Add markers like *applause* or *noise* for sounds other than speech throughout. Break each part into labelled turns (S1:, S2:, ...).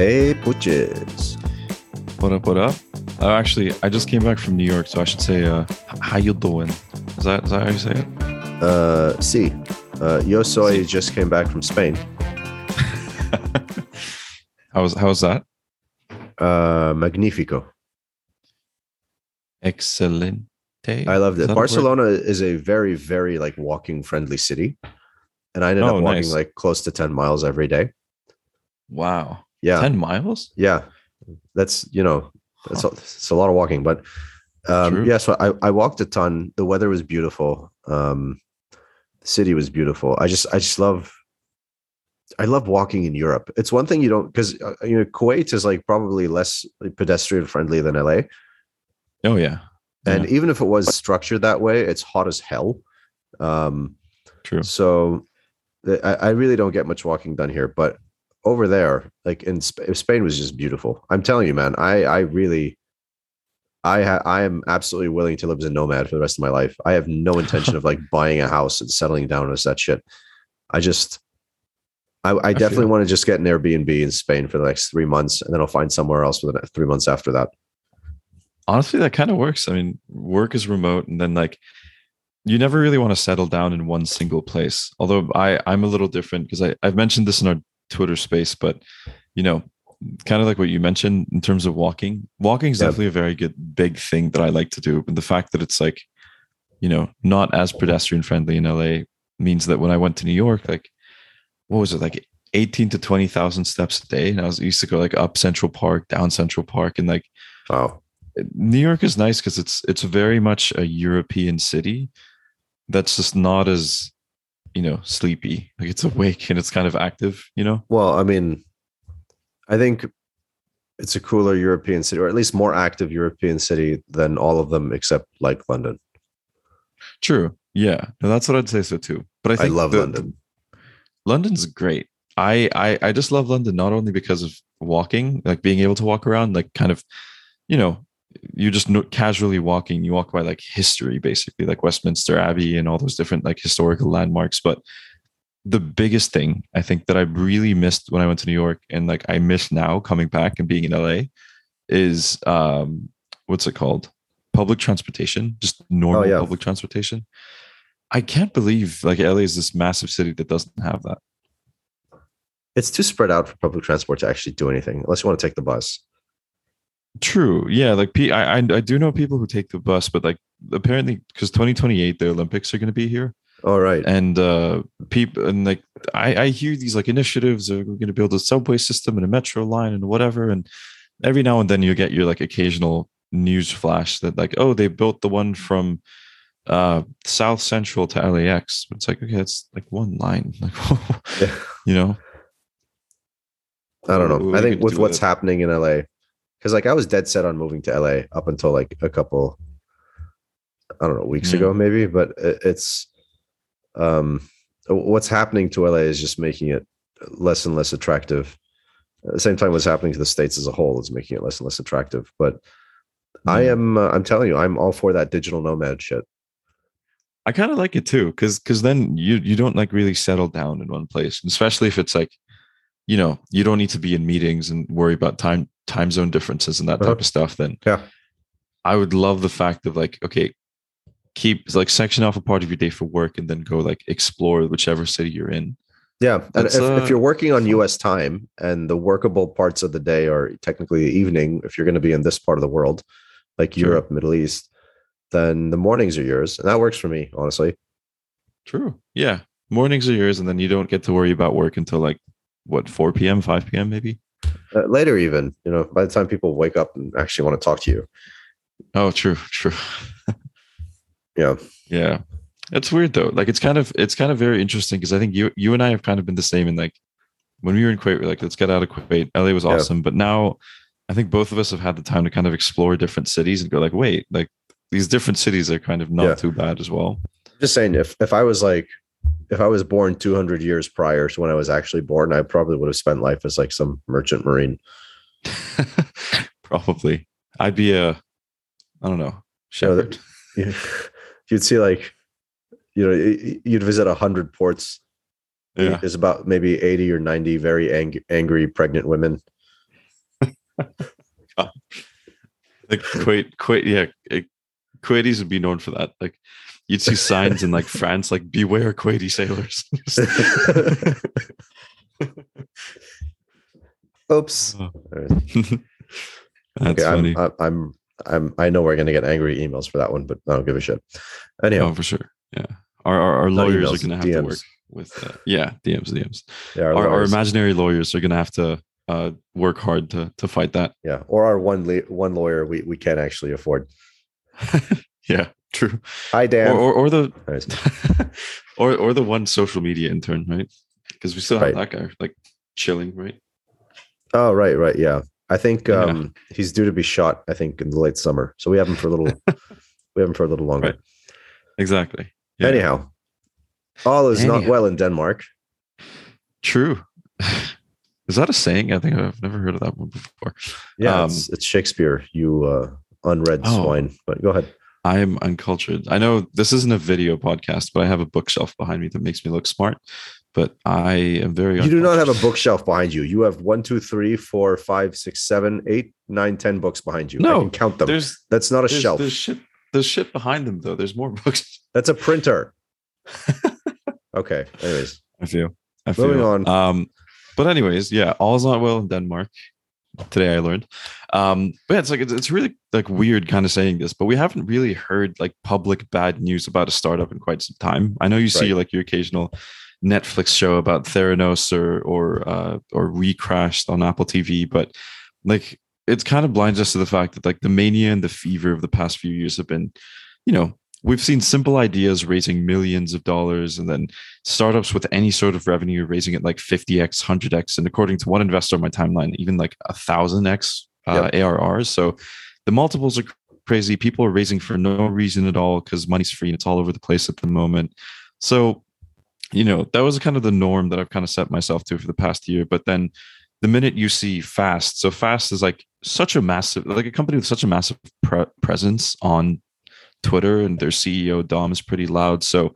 S1: Hey, Putches.
S2: What up? What up? Uh, actually, I just came back from New York, so I should say, uh, "How you doing?" Is that is that how you say it?
S1: Uh, sí. Uh, yo soy just came back from Spain. *laughs*
S2: how was how was that?
S1: Uh, magnifico.
S2: Excelente.
S1: I loved
S2: Is
S1: it.
S2: a?
S1: Barcelona is a very, very like walking friendly city, and I ended
S2: Oh,
S1: up walking
S2: nice.
S1: like close to ten miles every day.
S2: Wow,
S1: Yeah,
S2: ten miles.
S1: yeah. That's you know, that's a, it's a lot of walking, but um,
S2: True.
S1: yeah. So I I walked a ton. The weather was beautiful. Um, the city was beautiful. I just I just love. I love walking in Europe. It's one thing you don't because uh, you know Kuwait is like probably less pedestrian friendly than LA.
S2: Oh yeah,
S1: And
S2: Yeah.
S1: even if it was structured that way, it's hot as hell. Um,
S2: true.
S1: so I, I really don't get much walking done here. But over there, like in Sp- Spain, was just beautiful. I'm telling you, man. I I really, I ha- I am absolutely willing to live as a nomad for the rest of my life. I have no intention of like *laughs* buying a house and settling down as that shit. I just. I, I definitely want to just get an Airbnb in Spain for the next three months, and then I'll find somewhere else for the next three months after that.
S2: Honestly, that kind of works. I mean, work is remote, and then like you never really want to settle down in one single place. Although I I'm a little different because I I've mentioned this in our Twitter space, but you know, kind of like what you mentioned in terms of walking. Walking is
S1: Yeah.
S2: definitely a very good big thing that I like to do. And the fact that it's like, you know, not as pedestrian friendly in LA means that when I went to New York, like what was it like 18 to 20,000 steps a day. And I was used to go like up Central Park, down Central Park, and like
S1: Wow.
S2: New York is nice because it's it's very much a European city that's just not as you know sleepy. Like it's awake and it's kind of active. You know.
S1: Well, I mean, I think it's a cooler European city, or at least more active European city than all of them except like London.
S2: True. Yeah. No, that's what I'd say so too. But I
S1: I,
S2: think
S1: love
S2: the-
S1: London.
S2: London's great. I, I I just love London not only because of walking, like being able to walk around, like kind of, you know, you just casually walking. You walk by like history, basically, like Westminster Abbey and all those different like historical landmarks. But the biggest thing I think that I really missed when I went to New York, and like I miss now coming back and being in LA, is um, what's it called? Public transportation, just normal
S1: yeah.
S2: public transportation. I can't believe like LA is this massive city that doesn't have that.
S1: It's too spread out for public transport to actually do anything, unless you want to take the bus.
S2: True. Yeah. Like, I I do know people who take the bus, but like, apparently, because 2028, the Olympics are going to be here.
S1: All right.
S2: And uh people, and like, I, I hear these like initiatives are going to build a subway system and a metro line and whatever. And every now and then you get your like occasional news flash that, like, oh, they built the one from uh South Central to LAX. It's like, okay, it's like one line. *laughs* Like,
S1: Yeah.
S2: you know?
S1: I don't know. I think with what's
S2: with
S1: happening in LA, because like I was dead set on moving to LA up until like a couple, I don't know, weeks ago maybe. But it, it's, um, what's happening to LA is just making it less and less attractive. At the same time, what's happening to the states as a whole is making it less and less attractive. But I am, uh, I'm telling you, I'm all for that digital nomad shit.
S2: I kind of like it too, because because then you you don't like really settle down in one place, especially if it's like, you know, you don't need to be in meetings and worry about time time zone differences and that
S1: Uh-huh.
S2: type of stuff. Then
S1: Yeah.
S2: I would love the fact of like, okay, keep like section off a part of your day for work and then go like explore whichever city you're in.
S1: Yeah, and if,
S2: uh,
S1: if you're working on. U.S. time and the workable parts of the day are technically the evening, if you're going to be in this part of the world, like. Europe, Middle East, then the mornings are yours, and that works for me, honestly.
S2: True. Yeah. Mornings are yours, and then you don't get to worry about work until like what 4 p.m., 5 p.m. maybe.
S1: Uh, later, even you know, by the time people wake up and actually want to talk to you,
S2: Oh, true, true.
S1: yeah,
S2: Yeah. It's weird though. Like it's kind of it's kind of very interesting because I think you you and I have kind of been the same in like when we were in Kuwait, we're like, let's get out of Kuwait. LA was
S1: Yeah.
S2: awesome. But now I think both of us have had the time to kind of explore different cities and go like, wait, like these different cities are kind of not
S1: Yeah.
S2: too bad as well.
S1: just saying, if if I was like, if I was born 200 years prior to when I was actually born, I probably would have spent life as like some merchant marine. *laughs*
S2: Probably. I'd be a I don't know, shepherd. *laughs* *laughs*
S1: You- You'd see like, you know, you'd visit a hundred ports
S2: Yeah.
S1: There's about maybe 80 or 90 very ang- angry pregnant women
S2: like Kuwait, Kuwait, yeah, eh, it, Kuwaitis would be known for that. Like you'd see signs in like France, like "Beware Kuwaiti sailors." *laughs*
S1: Oops. *laughs*
S2: Oh.
S1: Okay,
S2: That's funny.
S1: I'm, I'm, I'm, I'm, know we're gonna get angry emails for that one, but I don't give a shit. Anyhow,
S2: oh, for sure. Yeah, our our, our lawyers
S1: emails,
S2: are going to have to work with. Uh, yeah, DMs, DMs.
S1: yeah, our
S2: Our, our imaginary lawyers are going to have to uh, work hard to to fight that.
S1: yeah, or our one le- one lawyer we we can't actually afford. *laughs*
S2: yeah, true.
S1: Hi, Dan.
S2: Or, or or the
S1: Nice. *laughs*
S2: or or the one social media intern, right? Because we still have
S1: Right.
S2: that guy like chilling, right?
S1: Oh, right, right, yeah. I think
S2: Yeah.
S1: um he's due to be shot. I think in the late summer, so we have him for a little. *laughs* we have him for a little longer.
S2: Right. Exactly. Yeah.
S1: Anyhow, all is not well in Denmark.
S2: True. *laughs* Is that a saying? I think I've never heard of that one before.
S1: Yeah,
S2: Um,
S1: it's, it's Shakespeare. You uh, unread
S2: Oh.
S1: swine. But go ahead.
S2: I'm uncultured. I know this isn't a video podcast, but I have a bookshelf behind me that makes me look smart. But I am very.
S1: You do not have a bookshelf behind you. You have one, two, three, four, five, six, seven, eight, nine, ten books behind you. I
S2: No,
S1: can count them.
S2: There's
S1: That's not a
S2: there's,
S1: shelf.
S2: there's shit. There's shit behind them though. There's more *laughs* books.
S1: That's a printer. *laughs* okay. Anyways,
S2: I feel. I feel.
S1: Moving on.
S2: Um, but anyways, yeah, all's not well in Denmark. Today I learned. Um, but yeah, it's like it's, it's really like weird kind of saying this, but we haven't really heard like public bad news about a startup in quite some time. I know you see
S1: Right.
S2: like your occasional Netflix show about Theranos or or uh, or We Crashed on Apple TV, but like it's kind of blinds us to the fact that like the mania and the fever of the past few years have been, you know, we've seen simple ideas raising millions of dollars and then startups with any sort of revenue raising it like 50x 100x and according to one investor on my timeline even like a thousand x uh, arrs so the multiples are crazy. People are raising for no reason at all because money's free and it's all over the place at the moment. So you know that was kind of the norm that i've kind of set myself to for the past year. But then the minute you see fast so fast is like such a massive like a company with such a massive pre- presence on twitter and their ceo dom is pretty loud. So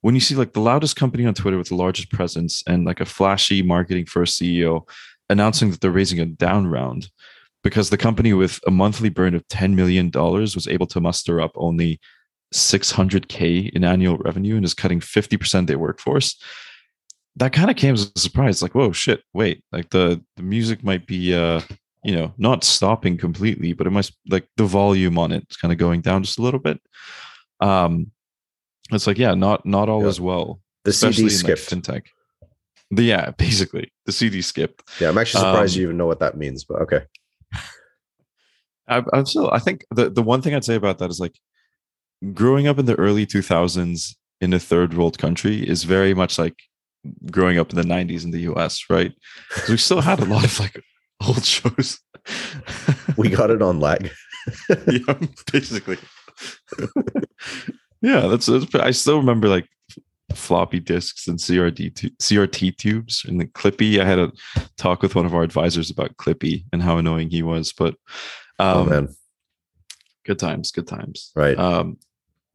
S2: when you see like the loudest company on twitter with the largest presence and like a flashy marketing first ceo announcing that they're raising a down round because the company with a monthly burn of $10 million was able to muster up only 600k in annual revenue and is cutting 50% of their workforce that kind of came as a surprise. Like whoa shit wait like the the music might be uh you know not stopping completely but it must like the volume on it is kind of going down just a little bit um it's like yeah not not all
S1: Yeah.
S2: is well
S1: the CD
S2: in like
S1: skipped.
S2: fintech the, yeah *laughs* basically the cd skipped
S1: yeah, I'm actually surprised
S2: um,
S1: you even know what that means. But okay. *laughs*
S2: I, I'm still. I think the the one thing I'd say about that is like growing up in the early 2000s in a third world country is very much like growing up in the 90s in the US, right? Because we still had a lot of like *laughs* old shows.
S1: We got it on lag. *laughs*
S2: yeah, basically. *laughs* yeah, that's, that's. I still remember like floppy disks and CRT tu- CRT tubes and the Clippy. I had a talk with one of our advisors about Clippy and how annoying he was, but um,
S1: oh man.
S2: good times, good times.
S1: Right.
S2: Um,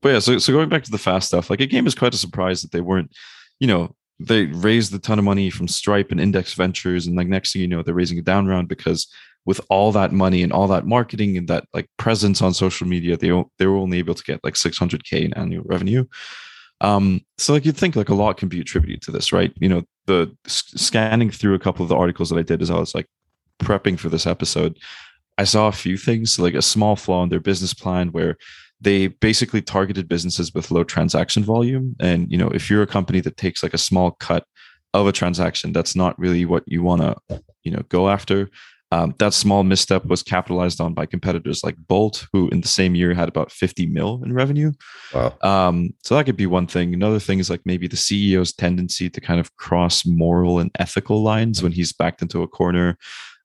S2: but yeah, so so going back to the fast stuff, like it came as quite a surprise that they weren't, you know, they raised a ton of money from Stripe and Index Ventures, and like next thing you know, they're raising a down round because with all that money and all that marketing and that like presence on social media, they they were only able to get like 600k in annual revenue. Um, so like you'd think like a lot can be attributed to this, right? You know, the scanning through a couple of the articles that I did as I was like prepping for this episode, I saw a few things, like a small flaw in their business plan where they basically targeted businesses with low transaction volume. And you know, if you're a company that takes like a small cut of a transaction, that's not really what you want to, you know, go after. Um, that small misstep was capitalized on by competitors like Bolt, who in the same year had about 50 mil in revenue.
S1: Wow.
S2: Um, so that could be one thing. Another thing is like maybe the CEO's tendency to kind of cross moral and ethical lines when he's backed into a corner.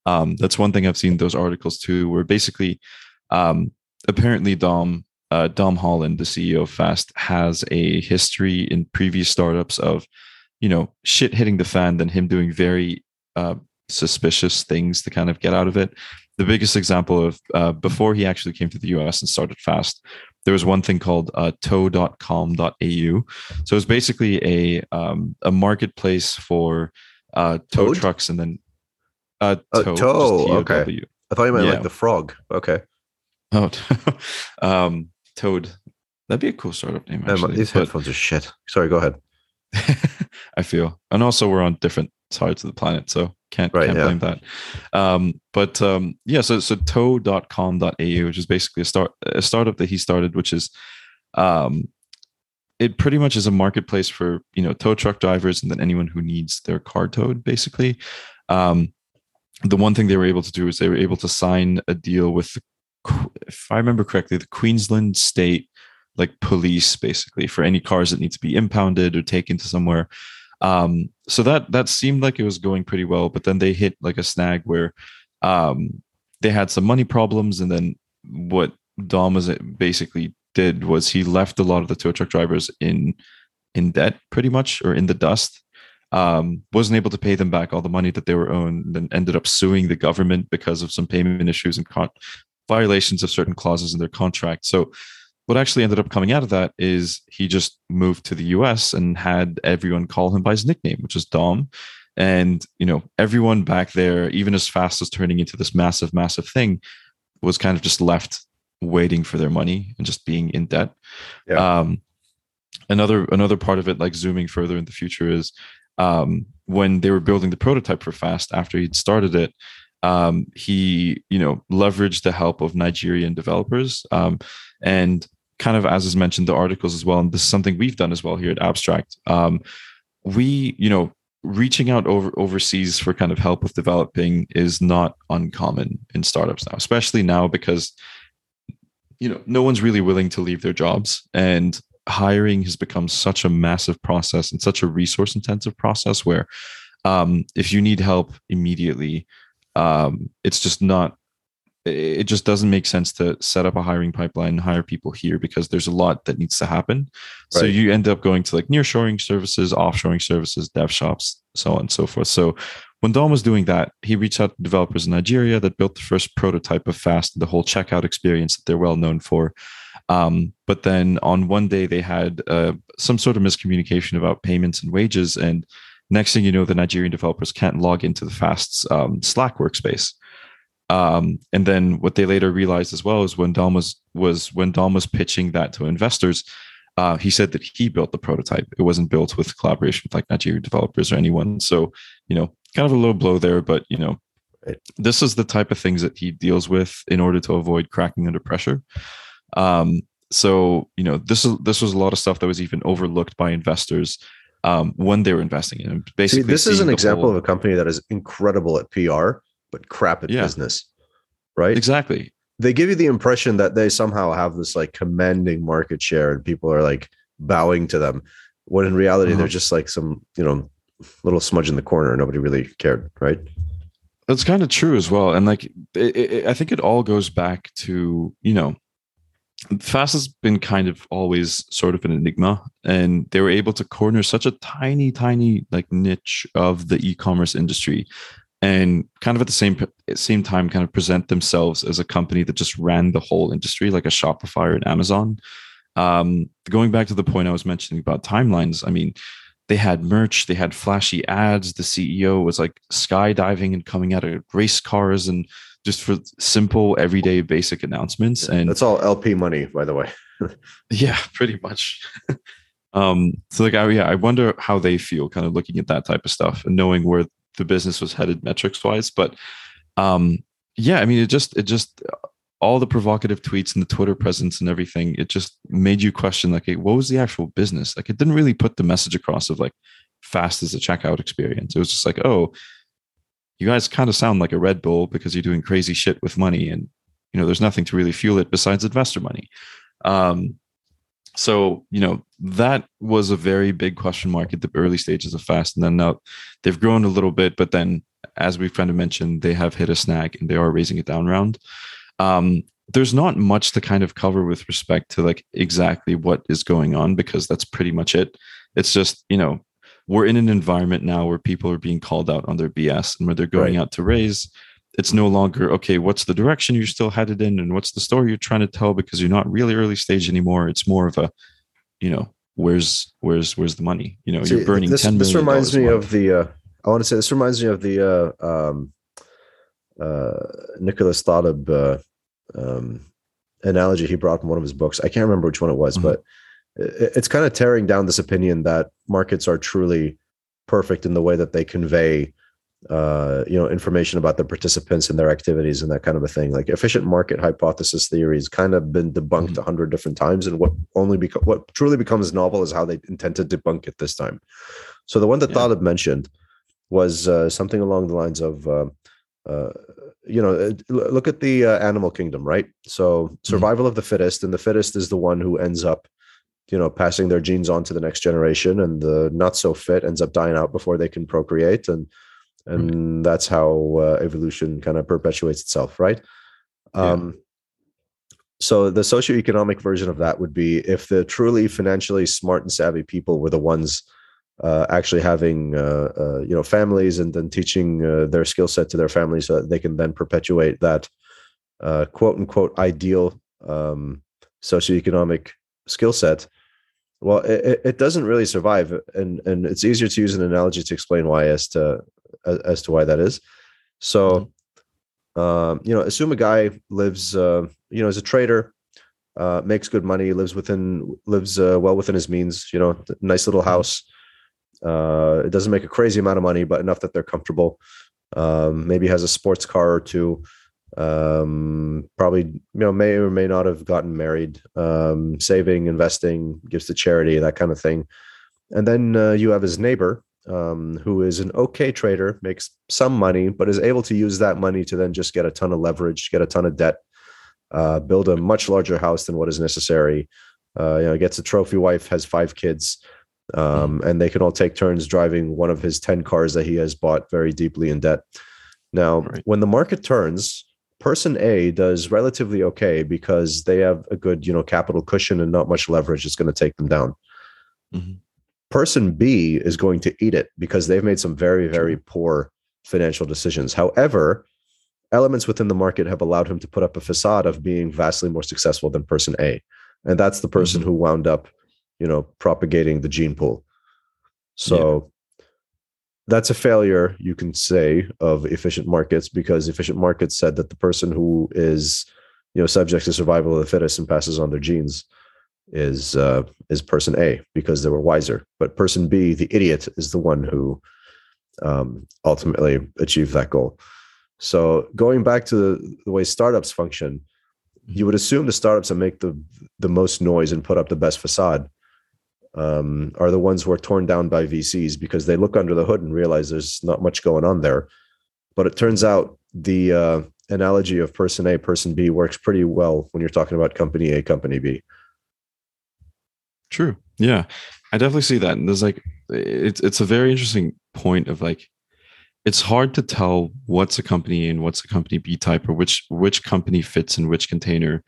S2: Um, that's one thing I've seen those articles too, where basically, um, apparently Dom uh, Dom Holland, the CEO of Fast, has a history in previous startups of, you know, shit hitting the fan, then him doing very uh, suspicious things to kind of get out of it. The biggest example of uh, before he actually came to the US and started Fast, there was one thing called uh, tow.com.au. So it's basically a um, a marketplace for uh, tow
S1: Toad?
S2: trucks and then uh,
S1: Uh,
S2: tow,
S1: tow,
S2: just
S1: okay.
S2: T-O-W.
S1: I thought you meant
S2: Yeah.
S1: like the frog. Okay.
S2: Oh, *laughs* um, Toad. That'd be a cool startup name. Actually.
S1: these
S2: but-
S1: headphones are shit. Sorry, go ahead. *laughs*
S2: I feel, and also we're on different sides of the planet, so can't
S1: Right,
S2: can't
S1: yeah.
S2: blame that. Um, but um, yeah, so so tow.com.au, which is basically a start a startup that he started, which is um, it pretty much is a marketplace for you know tow truck drivers and then anyone who needs their car towed. Basically, um, the one thing they were able to do is they were able to sign a deal with, if I remember correctly, the Queensland State like police basically for any cars that need to be impounded or taken to somewhere. Um so that that seemed like it was going pretty well but then they hit like a snag where um they had some money problems and then what dom was basically did was he left a lot of the tow truck drivers in in debt pretty much or in the dust um wasn't able to pay them back all the money that they were owed and then ended up suing the government because of some payment issues and con- violations of certain clauses in their contract so what actually ended up coming out of that is he just moved to the US and had everyone call him by his nickname, which is Dom. And, you know, everyone back there, even as fast as turning into this massive, massive thing, was kind of just left waiting for their money and just being in debt.
S1: Yeah.
S2: Um, another another part of it, like zooming further in the future, is um, when they were building the prototype for Fast after he'd started it, um, he you know leveraged the help of Nigerian developers um, and kind of as is mentioned the articles as well and this is something we've done as well here at abstract. Um, we you know reaching out over overseas for kind of help with developing is not uncommon in startups now especially now because you know no one's really willing to leave their jobs and hiring has become such a massive process and such a resource intensive process where um, if you need help immediately um, it's just not it just doesn't make sense to set up a hiring pipeline and hire people here because there's a lot that needs to happen. So you end up going to like nearshoring services, offshoring services, dev shops, so on and so forth. So when Dom was doing that, he reached out to developers in Nigeria that built the first prototype of Fast, the whole checkout experience that they're well known for. Um, but then on one day they had uh, some sort of miscommunication about payments and wages, and next thing you know, the Nigerian developers can't log into the Fast's um, Slack workspace. Um, and then what they later realized as well is when Dom was was when Dom was pitching that to investors, uh, he said that he built the prototype. It wasn't built with collaboration with like Nigerian developers or anyone. So you know, kind of a low blow there, but you know, this is the type of things that he deals with in order to avoid cracking under pressure. Um, so you know, this is this was a lot of stuff that was even overlooked by investors um, when they were investing in him.
S1: See,
S2: Basically,
S1: this is an example
S2: whole-
S1: of a company that is incredible at PR, but crap at
S2: Yeah.
S1: business. Right?
S2: exactly.
S1: They give you the impression that they somehow have this like commanding market share and people are like bowing to them. When in reality,
S2: Uh-huh.
S1: they're just like some, you know, little smudge in the corner. Nobody really cared, right?
S2: That's kind of true as well, and like it, it, I think it all goes back to you know, Fast has been kind of always sort of an enigma, and they were able to corner such a tiny, tiny like niche of the e-commerce industry, and kind of at the same same time, kind of present themselves as a company that just ran the whole industry, like a Shopify or an Amazon. Um, going back to the point I was mentioning about timelines, I mean, they had merch, they had flashy ads. The CEO was like skydiving and coming out of race cars and just for simple, everyday, basic announcements. And
S1: That's all LP money, by the way. *laughs*
S2: yeah, pretty much. *laughs* um, so like, I, yeah, I wonder how they feel kind of looking at that type of stuff and knowing where the business was headed metrics wise. But um, yeah, I mean, it just, it just, all the provocative tweets and the Twitter presence and everything, it just made you question like, hey, what was the actual business? Like, it didn't really put the message across of like fast as a checkout experience. It was just like, oh, you guys kind of sound like a Red Bull because you're doing crazy shit with money, and you know, there's nothing to really fuel it besides investor money. Um, so you know that was a very big question mark at the early stages of fast and then now they've grown a little bit but then as we've kind of mentioned they have hit a snag and they are raising a down round um, there's not much to kind of cover with respect to like exactly what is going on because that's pretty much it it's just you know we're in an environment now where people are being called out on their bs and where they're going
S1: Right.
S2: out to raise it's no longer okay what's the direction you're still headed in and what's the story you're trying to tell because you're not really early stage anymore it's more of a you know where's where's where's the money you know
S1: See,
S2: you're burning
S1: this,
S2: 10
S1: this reminds me
S2: month.
S1: of the uh, i want to say this reminds me of the uh, um, uh, Nicholas Taleb uh, um, analogy he brought from one of his books. I can't remember which one it was, mm-hmm. but it, it's kind of tearing down this opinion that markets are truly perfect in the way that they convey uh, you know information about the participants and their activities and that kind of a thing like efficient market hypothesis theory has kind of been debunked mm-hmm. a mm-hmm. hundred different times and what only beco- what truly becomes novel is how they intend to debunk it this time so the one that yeah. Taleb mentioned was uh, something along the lines of uh, uh you know uh, look at the uh, animal kingdom right so mm-hmm. survival mm-hmm. of the fittest and the fittest is the one who ends up you know passing their genes on to the next generation and the not so fit ends up dying out before they can procreate and and right. that's how uh, evolution kind of perpetuates itself right yeah. um so the socioeconomic version of that would be if the truly financially smart and savvy people were the ones uh, actually having uh, uh, you know families and then teaching uh, their skill set to their families so that they can then perpetuate that uh, quote unquote ideal um, socioeconomic skill set well it, it doesn't really survive and and it's easier to use an analogy to explain why as to as to why that is. So, mm-hmm. um, you know, assume a guy lives, uh, you know, as a trader, uh, makes good money, lives within, lives uh, well within his means. You know, nice little mm-hmm. house. Uh, it doesn't make a crazy amount of money, but enough that they're comfortable. Um, maybe has a sports car or two. Um, probably, you know, may or may not have gotten married. Um, saving, investing, gives to charity, that kind of thing. And then uh, you have his neighbor um, who is an okay trader, makes some money, but is able to use that money to then just get a ton of leverage, get a ton of debt, uh, build a much larger house than what is necessary. Uh, you know, gets a trophy wife, has five kids, um, mm. and they can all take turns driving one of his 10 cars that he has bought very deeply in debt. Now, right. when the market turns, person A does relatively okay because they have a good, you know, capital cushion and not much leverage is going to take them down. Mm-hmm person B is going to eat it because they've made some very, very poor financial decisions. However, elements within the market have allowed him to put up a facade of being vastly more successful than person A. And that's the person mm-hmm. who wound up, you know, propagating the gene pool. So yeah. that's a failure, you can say, of efficient markets because efficient markets said that the person who is, you know, subject to survival of the fittest and passes on their genes is uh, is person A because they were wiser, but person B, the idiot, is the one who um, ultimately achieved that goal. So going back to the, the way startups function, mm-hmm. you would assume the startups that make the the most noise and put up the best facade um, are the ones who are torn down by VCs because they look under the hood and realize there's not much going on there. But it turns out the uh, analogy of person A, person B works pretty well when you're talking about company A, company B.
S2: True. Yeah. I definitely see that. And there's like it's it's a very interesting point of like it's hard to tell what's a company and what's a company B type or which which company fits in which container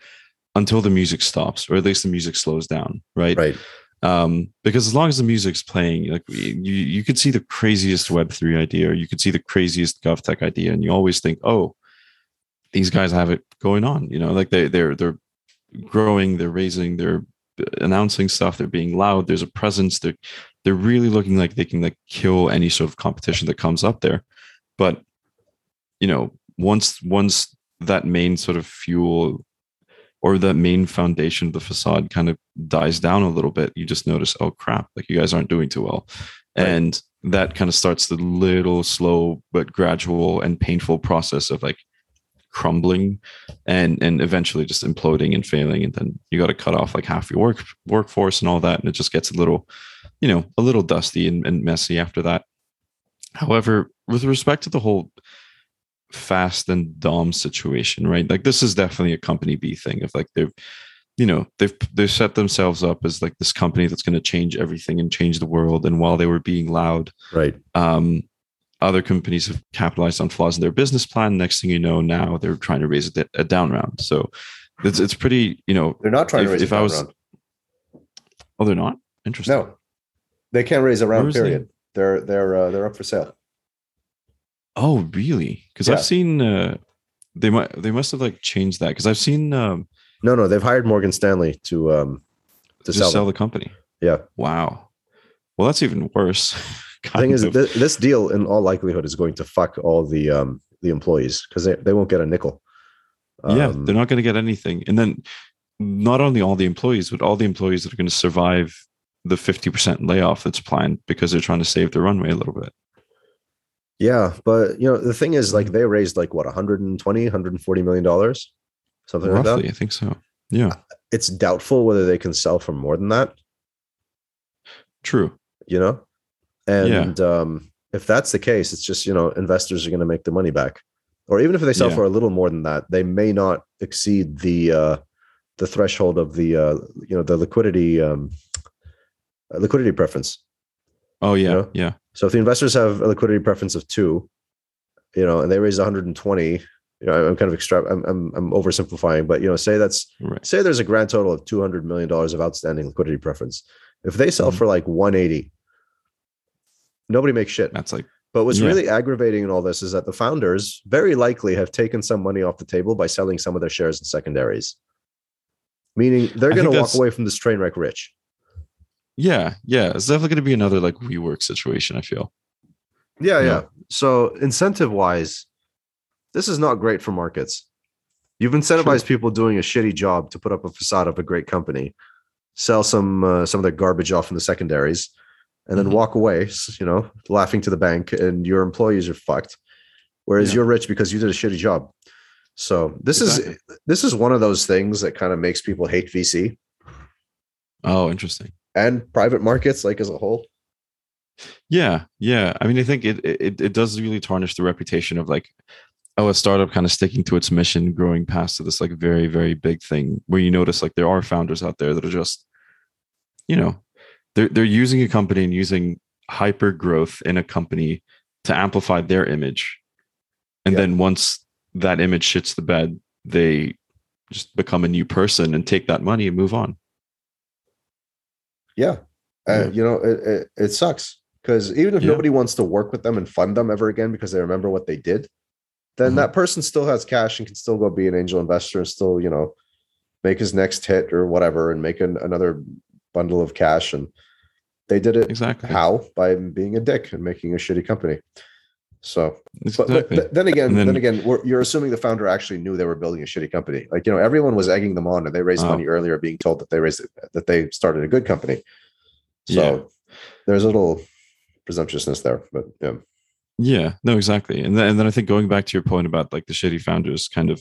S2: until the music stops or at least the music slows down, right?
S1: Right.
S2: Um, because as long as the music's playing, like you you could see the craziest Web three idea, or you could see the craziest GovTech idea, and you always think, oh, these guys have it going on. You know, like they they're they're growing, they're raising, they're announcing stuff they're being loud there's a presence they're they're really looking like they can like kill any sort of competition that comes up there but you know once once that main sort of fuel or that main foundation of the facade kind of dies down a little bit you just notice oh crap like you guys aren't doing too well. Right. and that kind of starts the little slow but gradual and painful process of like crumbling and and eventually just imploding and failing. And then you got to cut off like half your work workforce and all that and it just gets a little you know a little dusty and, and messy after that. However with respect to the whole fast and dom situation right like this is definitely a company b thing of like they've you know they've they've set themselves up as like this company that's going to change everything and change the world and while they were being loud
S1: right
S2: um other companies have capitalized on flaws in their business plan. Next thing you know, now they're trying to raise a, a down round. So it's it's pretty, you know,
S1: they're not trying if, to raise if a down I was, round.
S2: Oh, they're not. Interesting.
S1: No, they can't raise a round. Period. They? are they're uh, they're up for sale.
S2: Oh, really? Because yeah. I've seen uh, they might they must have like changed that because I've seen. Um,
S1: no, no, they've hired Morgan Stanley to um
S2: to sell, sell the company.
S1: Yeah.
S2: Wow. Well, that's even worse. *laughs*
S1: the thing is, th- this deal in all likelihood is going to fuck all the um, the employees because they, they won't get a nickel.
S2: yeah,
S1: Um,
S2: they're not going to get anything. And then not only all the employees, but all the employees that are going to survive the 50% layoff that's planned because they're trying to save their runway a little bit.
S1: Yeah, but you know the thing is, like they raised like what 120, 140 million dollars, something like that. Roughly.
S2: I think so. Yeah,
S1: It's doubtful whether they can sell for more than that.
S2: true.
S1: You know, and um, if that's the case, it's just you know investors are going to make the money back, or even if they sell
S2: Yeah.
S1: for a little more than that, they may not exceed the uh, the threshold of the uh, you know the liquidity um, uh, liquidity preference.
S2: Oh, yeah.
S1: know?
S2: Yeah.
S1: So if the investors have a liquidity preference of two, you know, and they raise 120, you know, I'm kind of extra, I'm, I'm, I'm oversimplifying, but you know, say that's
S2: Right.
S1: say there's a grand total of 200 million dollars of outstanding liquidity preference. If they sell
S2: Mhm.
S1: for like 180, nobody makes shit.
S2: That's like,
S1: But what's
S2: Yeah.
S1: really aggravating in all this is that the founders very likely have taken some money off the table by selling some of their shares in secondaries. Meaning they're going to walk away from this train wreck rich.
S2: Yeah. Yeah. It's definitely going to be another like WeWork situation, I feel.
S1: Yeah,
S2: Yeah.
S1: yeah. So incentive wise, this is not great for markets. You've incentivized people doing a shitty job to put up a facade of a great company, sell some uh, some of their garbage off in the secondaries, and then
S2: Mhm.
S1: walk away, you know, laughing to the bank, and your employees are fucked. Whereas
S2: Yeah.
S1: you're rich because you did a shitty job. So this
S2: Exactly.
S1: is this is one of those things that kind of makes people hate VC
S2: Oh, interesting.
S1: And private markets, like as a whole.
S2: Yeah, yeah. I mean, I think it it it does really tarnish the reputation of like, oh, a startup kind of sticking to its mission, growing past to this like very very big thing. Where you notice like there are founders out there that are just, you know, they're they're using a company and using hyper growth in a company to amplify their image, and
S1: Yeah.
S2: then once that image shits the bed, they just become a new person and take that money and move on.
S1: Yeah. Uh,
S2: Yeah.
S1: you know, it, it, it sucks because even if
S2: Yeah.
S1: nobody wants to work with them and fund them ever again because they remember what they did, then
S2: Mhm.
S1: that person still has cash and can still go be an angel investor and still, you know, make his next hit or whatever and make an, another bundle of cash. And they did it
S2: Exactly.
S1: how? By being a dick and making a shitty company. So, but, but then again, then,
S2: then-
S1: again, we're, you're assuming the founder actually knew they were building a shitty company. Like you know, everyone was egging them on, and they raised
S2: Oh.
S1: money earlier, being told that they raised that they started a good company. So
S2: Yeah.
S1: there's a little presumptuousness there, but yeah,
S2: Yeah, no, exactly. And then, and then I think going back to your point about like the shitty founders kind of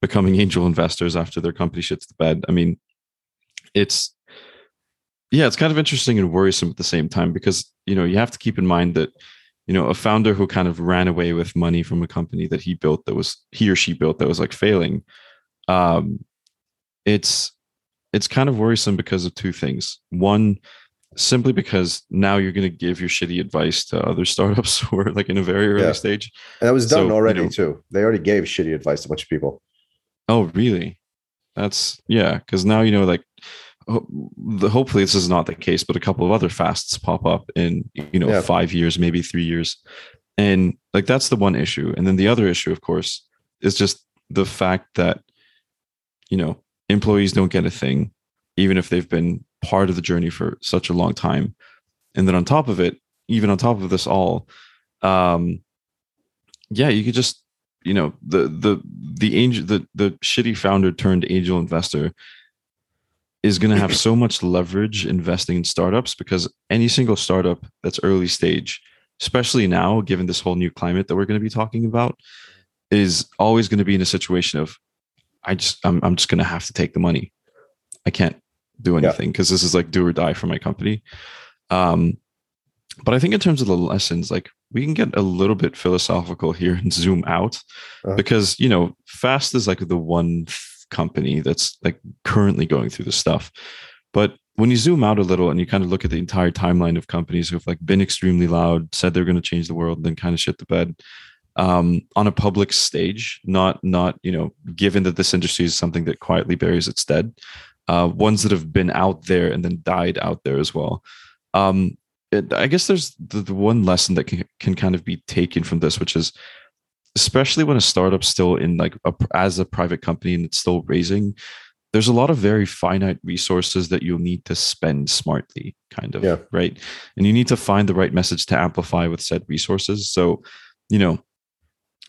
S2: becoming angel investors after their company shits the bed. I mean, it's yeah, it's kind of interesting and worrisome at the same time because you know you have to keep in mind that you know a founder who kind of ran away with money from a company that he built that was he or she built that was like failing. Um, it's it's kind of worrisome because of two things. One, simply because now you're going to give your shitty advice to other *laughs* startups who are like in a very early
S1: Yeah.
S2: stage.
S1: and that was done
S2: So, you
S1: already
S2: know-
S1: too. They already gave shitty advice to a bunch of people.
S2: Oh, really? That's yeah. Because now you know, like, hopefully this is not the case, but a couple of other fasts pop up in you know
S1: Yeah.
S2: five years, maybe three years, and like that's the one issue. And then the other issue, of course, is just the fact that you know employees don't get a thing, even if they've been part of the journey for such a long time. And then on top of it, even on top of this all, um, yeah, you could just you know the the the angel the the shitty founder turned angel investor is going to have so much leverage investing in startups because any single startup that's early stage especially now given this whole new climate that we're going to be talking about is always going to be in a situation of i just i'm, I'm just going to have to take the money. I can't do anything because this is like do or die for my company. Um but i think in terms of the lessons like we can get a little bit philosophical here and zoom out
S1: Uh-huh.
S2: because you know fast is like the one company that's like currently going through the stuff. But when you zoom out a little and you kind of look at the entire timeline of companies who've like been extremely loud said they're going to change the world and then kind of shit the bed um, on a public stage not not you know given that this industry is something that quietly buries its dead uh, ones that have been out there and then died out there as well. Um, it, I guess there's the, the one lesson that can, can kind of be taken from this, which is especially when a startup's still in like a, as a private company and it's still raising, there's a lot of very finite resources that you'll need to spend smartly, kind of,
S1: Yeah.
S2: right? And you need to find the right message to amplify with said resources. So, you know,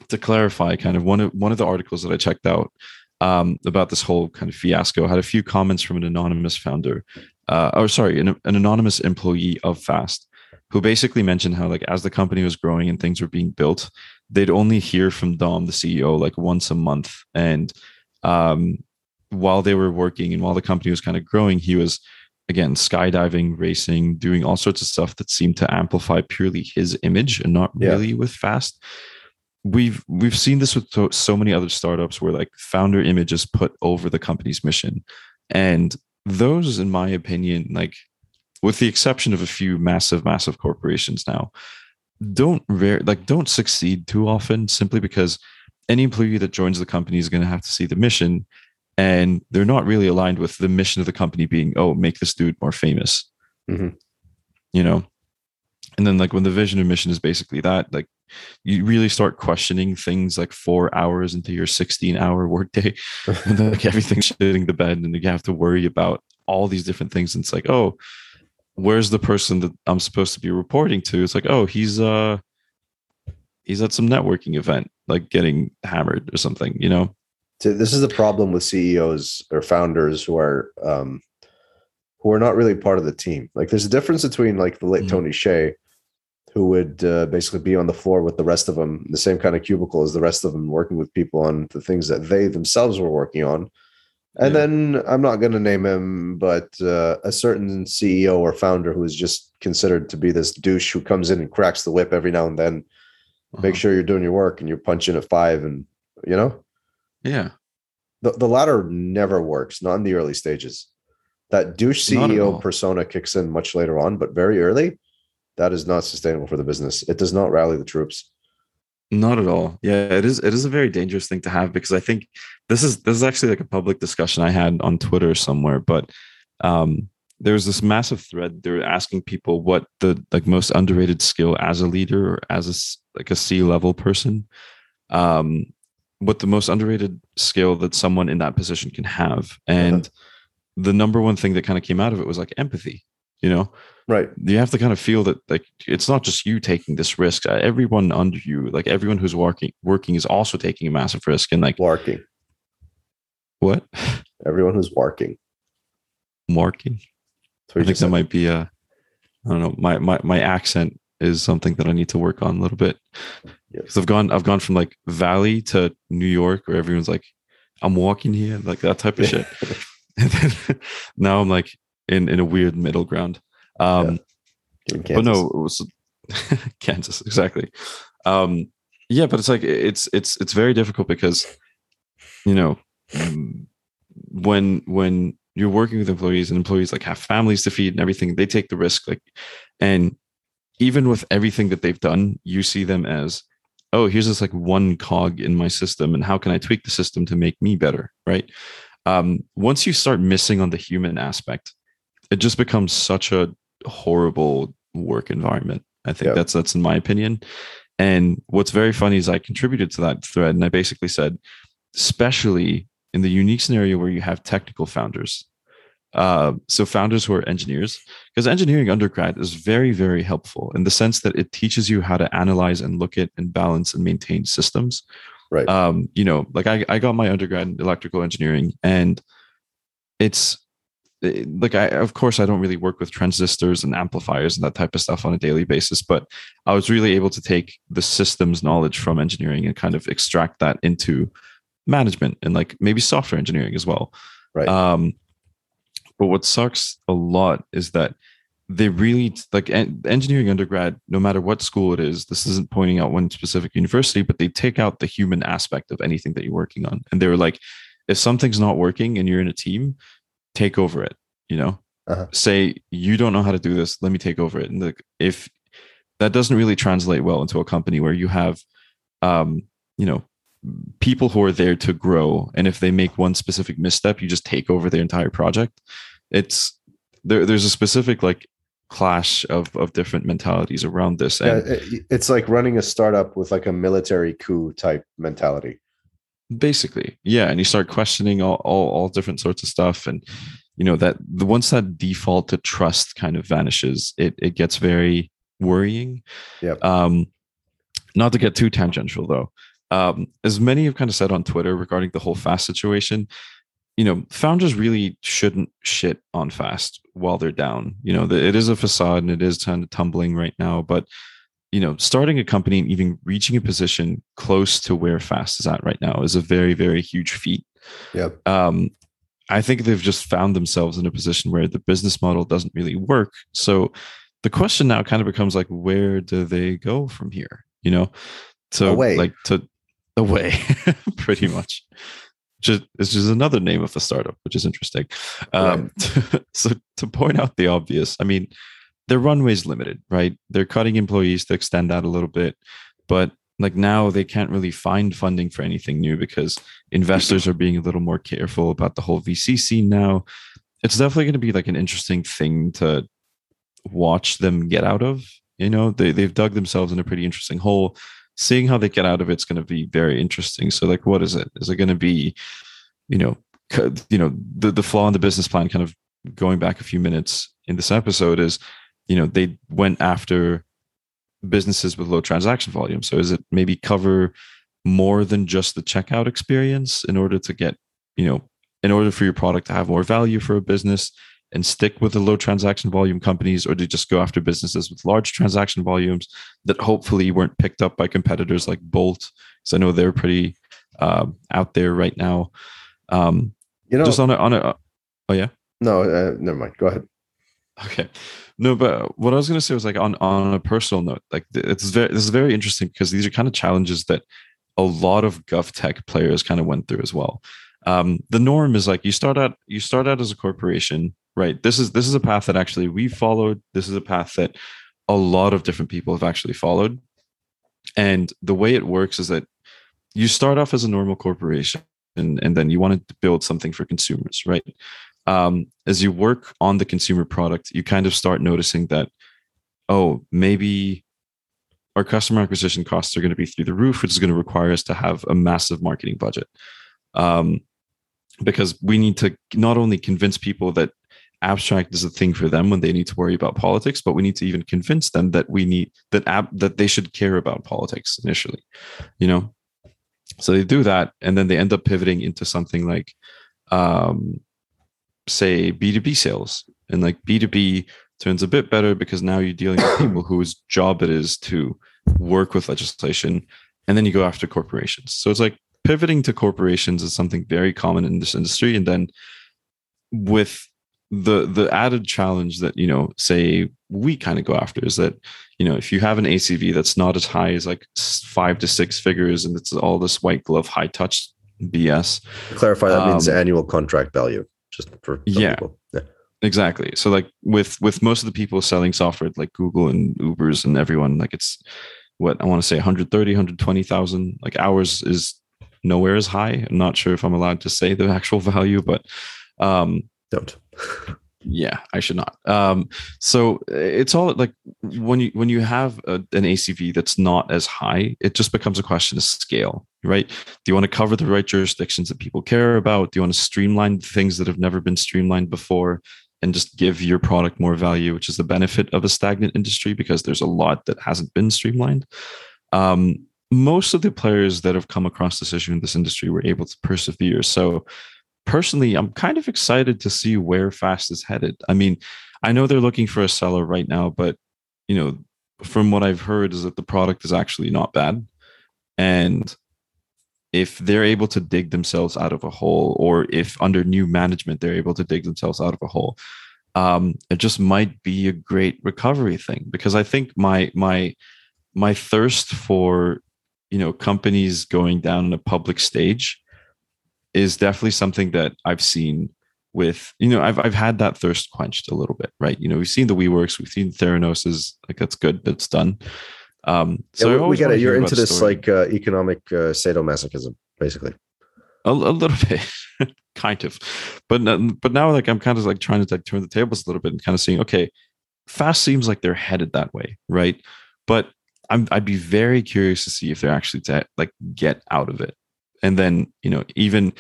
S2: to clarify, kind of one of one of the articles that I checked out um, about this whole kind of fiasco had a few comments from an anonymous founder, uh, or sorry, an, an anonymous employee of Fast, who basically mentioned how like as the company was growing and things were being built, they'd only hear from Dom, the CEO, like once a month, and um, while they were working and while the company was kind of growing, he was again skydiving, racing, doing all sorts of stuff that seemed to amplify purely his image and not
S1: Yeah.
S2: really with Fast. We've we've seen this with so, so many other startups where like founder image is put over the company's mission, and those, in my opinion, like with the exception of a few massive, massive corporations now, don't rare like don't succeed too often simply because any employee that joins the company is going to have to see the mission and they're not really aligned with the mission of the company being oh make this dude more famous
S1: Mhm.
S2: you know and then like when the vision and mission is basically that like you really start questioning things like four hours into your 16 hour workday *laughs* and then like everything's shitting the bed and you have to worry about all these different things and it's like oh where's the person that i'm supposed to be reporting to it's like oh he's uh he's at some networking event like getting hammered or something you know
S1: So this is the problem with CEOs or founders who are um, who are not really part of the team. Like there's a difference between like the late
S2: Mhm.
S1: Tony Hsieh, who would uh, basically be on the floor with the rest of them, the same kind of cubicle as the rest of them, working with people on the things that they themselves were working on. And
S2: Yeah.
S1: then I'm not going to name him, but uh, a certain CEO or founder who is just considered to be this douche who comes in and cracks the whip every now and then. Make
S2: Uh-huh.
S1: sure you're doing your work and you're punching at five, and you know
S2: yeah
S1: the, the latter never works, not in the early stages. That douche CEO persona kicks in much later on, but very early, that is not sustainable for the business. It does not rally the troops.
S2: Not at all. Yeah, it is. It is a very dangerous thing to have because I think this is this is actually like a public discussion I had on Twitter somewhere. But um, there was this massive thread. They were asking people what the like most underrated skill as a leader or as a like a C level person, um, what the most underrated skill that someone in that position can have. And the number one thing that kind of came out of it was like empathy. You know,
S1: Right.
S2: you have to kind of feel that like it's not just you taking this risk Uh, everyone under you like everyone who's working working is also taking a massive risk and like
S1: Larking.
S2: what
S1: Everyone who's working.
S2: working i think that
S1: said.
S2: might be a i don't know my my, my accent is something that i need to work on a little bit because i've gone i've gone from like valley to new york where everyone's like i'm walking here like that type of shit *laughs* and then *laughs* now i'm like in in a weird middle ground. Um
S1: In
S2: but no it was *laughs* kansas exactly. Um yeah but it's like it's it's it's very difficult because you know mm, when when you're working with employees and employees like have families to feed and everything they take the risk like and even with everything that they've done you see them as oh here's this like one cog in my system and how can i tweak the system to make me better right? Um once you start missing on the human aspect it just becomes such a horrible work environment i think
S1: Yeah.
S2: that's that's in my opinion and what's very funny is i contributed to that thread and i basically said especially in the unique scenario where you have technical founders uh, so founders who are engineers because engineering undergrad is very very helpful in the sense that it teaches you how to analyze and look at and balance and maintain systems
S1: Right.
S2: um you know like i, I got my undergrad in electrical engineering and it's like i of course i don't really work with transistors and amplifiers and that type of stuff on a daily basis but i was really able to take the systems knowledge from engineering and kind of extract that into management and like maybe software engineering as well
S1: Right.
S2: um but what sucks a lot is that they really like en- engineering undergrad no matter what school it is this isn't pointing out one specific university but they take out the human aspect of anything that you're working on and they were like if something's not working and you're in a team take over it you know
S1: Uh-huh.
S2: say you don't know how to do this let me take over it and like if that doesn't really translate well into a company where you have um you know people who are there to grow and if they make one specific misstep you just take over their entire project it's there there's a specific like clash of of different mentalities around this
S1: Yeah,
S2: and
S1: it- it's like running a startup with like a military coup type mentality.
S2: Basically yeah and you start questioning all, all all different sorts of stuff and you know that the once that default to trust kind of vanishes it it gets very worrying
S1: yeah
S2: um not to get too tangential though um, as many have kind of said on Twitter regarding the whole fast situation, you know, founders really shouldn't shit on fast while they're down. You know, it is a facade and it is kind of tumbling right now, but you know, starting a company and even reaching a position close to where fast is at right now is a very, very huge feat.
S1: Yep.
S2: Um, I think they've just found themselves in a position where the business model doesn't really work. So the question now kind of becomes like, where do they go from here? You know, so
S1: Away.
S2: like to away, *laughs* pretty much. Just it's just another name of a startup, which is interesting. Um, *laughs* so to point out the obvious, I mean, their runway is limited, right? They're cutting employees to extend that a little bit, but like now they can't really find funding for anything new because investors are being a little more careful about the whole VC scene now. It's definitely going to be like an interesting thing to watch them get out of. You know, they they've dug themselves in a pretty interesting hole. Seeing how they get out of it's going to be very interesting. So, like, what is it? Is it going to be, you know, you know, the the flaw in the business plan? Kind of going back a few minutes in this episode is, you know, they went after businesses with low transaction volume. So, is it maybe cover more than just the checkout experience in order to get, you know, in order for your product to have more value for a business? and stick with the low transaction volume companies or do you just go after businesses with large transaction volumes that hopefully weren't picked up by competitors like bolt so i know they're pretty uh, out there right now um,
S1: You know,
S2: just on a on a oh yeah
S1: no, uh, never mind. Go ahead.
S2: Okay. No but what i was going to say was like on on a personal note like it's very this is very interesting because these are kind of challenges that a lot of govtech players kind of went through as well. Um, the norm is like you start out you start out as a corporation right? This is this is a path that actually we followed. This is a path that a lot of different people have actually followed. And the way it works is that you start off as a normal corporation and, and then you want to build something for consumers right um, as you work on the consumer product you kind of start noticing that oh maybe our customer acquisition costs are going to be through the roof which is going to require us to have a massive marketing budget. Um, because we need to not only convince people that abstract is a thing for them when they need to worry about politics but we need to even convince them that we need that app that they should care about politics initially you know? So they do that and then they end up pivoting into something like um say b2b sales. And like b2b turns a bit better because now you're dealing with people *clears throat* whose job it is to work with legislation and then you go after corporations. So it's like pivoting to corporations is something very common in this industry. And then with the the added challenge that you know say we kind of go after is that you know if you have an acv that's not as high as like five to six figures and it's all this white glove high touch bs
S1: clarify, that means
S2: Um,
S1: annual contract value, just for
S2: yeah.
S1: people. Yeah.
S2: exactly so like with with most of the people selling software like google and ubers and everyone like it's what i want to say 130 120000 like hours is nowhere as high i'm not sure if i'm allowed to say the *laughs* actual value but um
S1: Don't. *laughs*
S2: yeah i should not. Um so it's all like when you when you have a, an acv that's not as high it just becomes a question of scale right? Do you want to cover the right jurisdictions that people care about? Do you want to streamline things that have never been streamlined before and just give your product more value which is the benefit of a stagnant industry because there's a lot that hasn't been streamlined? Um most of the players that have come across this issue in this industry were able to persevere. So personally, I'm kind of excited to see where Fast is headed. I mean, I know they're looking for a seller right now, but you know, from what I've heard is that the product is actually not bad. And if they're able to dig themselves out of a hole, or if under new management they're able to dig themselves out of a hole, um, it just might be a great recovery thing. Because I think my my my thirst for you know companies going down in a public stage is definitely something that I've seen with you know I've I've had that thirst quenched a little bit, right? You know, we've seen the WeWorks, we've seen Theranos like that's good, that's done. Um, so
S1: Yeah, we,
S2: always
S1: it. You're into this
S2: story.
S1: like uh, economic uh, sadomasochism, basically.
S2: a, a little *laughs* bit, kind of, but but now like I'm kind of like trying to like turn the tables a little bit and kind of seeing okay, fast seems like they're headed that way, right? But I'm I'd be very curious to see if they're actually to like get out of it, and then you know even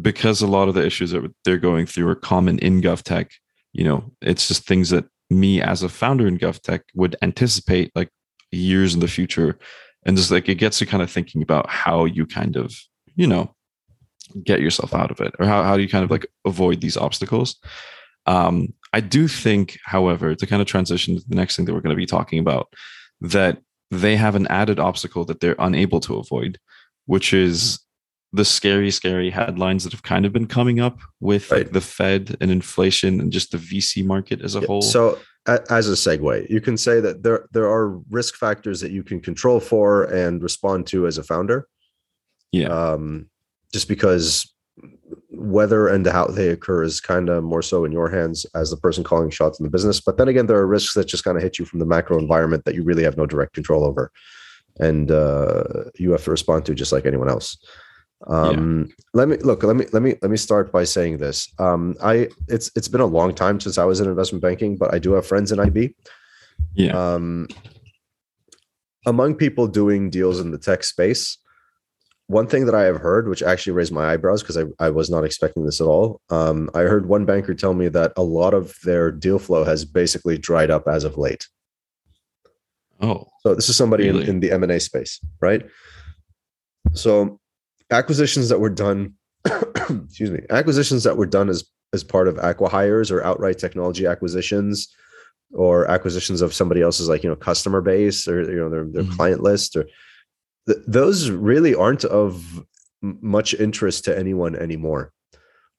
S2: because a lot of the issues that they're going through are common in GovTech, you know, it's just things that me as a founder in GovTech would anticipate like years in the future. And just like it gets you kind of thinking about how you kind of you know get yourself out of it or how, how do you kind of like avoid these obstacles? Um, i do think however to kind of transition to the next thing that we're going to be talking about that they have an added obstacle that they're unable to avoid which is the scary scary headlines that have kind of been coming up with
S1: Right.
S2: like the fed and inflation and just the vc market as a whole
S1: So, as a segue, you can say that there there are risk factors that you can control for and respond to as a founder.
S2: Yeah.
S1: Um, just because whether and how they occur is kind of more so in your hands as the person calling shots in the business. But then again, there are risks that just kind of hit you from the macro environment that you really have no direct control over, and uh, you have to respond to just like anyone else. Um, let me look. Let me let me let me start by saying this. Um, I it's it's been a long time since I was in investment banking, but I do have friends in IB.
S2: yeah
S1: Um, among people doing deals in the tech space, one thing that I have heard, which actually raised my eyebrows because I, I was not expecting this at all. Um, I heard one banker tell me that a lot of their deal flow has basically dried up as of late.
S2: oh
S1: So this is somebody
S2: Really?
S1: in, in the M and A space, right? So acquisitions that were done, *coughs* excuse me, acquisitions that were done as as part of acquihires or outright technology acquisitions, or acquisitions of somebody else's like you know customer base or you know their, their
S2: Mhm.
S1: client list or th- those really aren't of much interest to anyone anymore.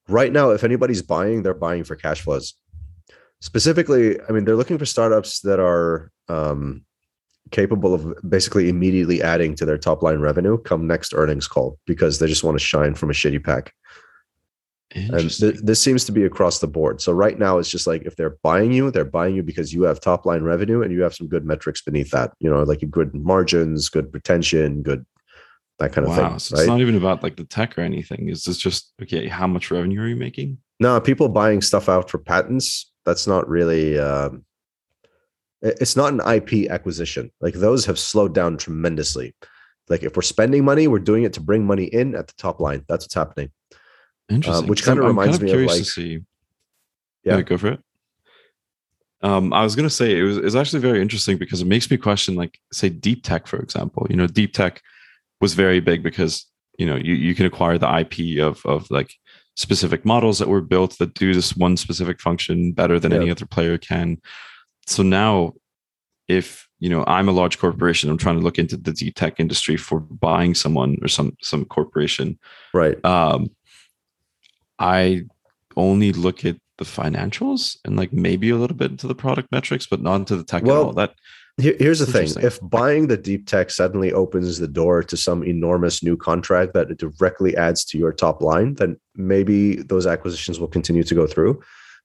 S1: Right now, if anybody's buying, they're buying for cash flows. Specifically, I mean, they're looking for startups that are um, capable of basically immediately adding to their top line revenue come next earnings call because they just want to shine from a shitty pack. And th- this seems to be across the board. So right now, it's just like if they're buying you, they're buying you because you have top line revenue and you have some good metrics beneath that. You know, like good margins, good retention, good that kind of
S2: wow
S1: thing.
S2: so
S1: right?
S2: it's not even about like the tech or anything is this just okay how much revenue are you making
S1: No, people buying stuff out for patents. That's not really. Um, it's not an IP acquisition. Like those have slowed down tremendously. Like if we're spending money, we're doing it to bring money in at the top line. That's what's happening.
S2: Interesting.
S1: which
S2: 'Cause I'm-
S1: kinda
S2: I'm
S1: reminds
S2: kind
S1: me of,
S2: curious
S1: like-
S2: to see.
S1: Yeah.
S2: Yeah, go for it. Um, I was gonna say it was it's actually very interesting because it makes me question, like, say, deep tech, for example. You know, deep tech was very big because you know you you can acquire the IP of of like specific models that were built that do this one specific function better than any other player can. So now, if you know I'm a large corporation, I'm trying to look into the deep tech industry for buying someone or some some corporation
S1: Right.
S2: um i only look at the financials and like maybe a little bit into the product metrics but not into the tech
S1: Well,
S2: at all that
S1: Here's the thing: if buying the deep tech suddenly opens the door to some enormous new contract that directly adds to your top line, then maybe those acquisitions will continue to go through.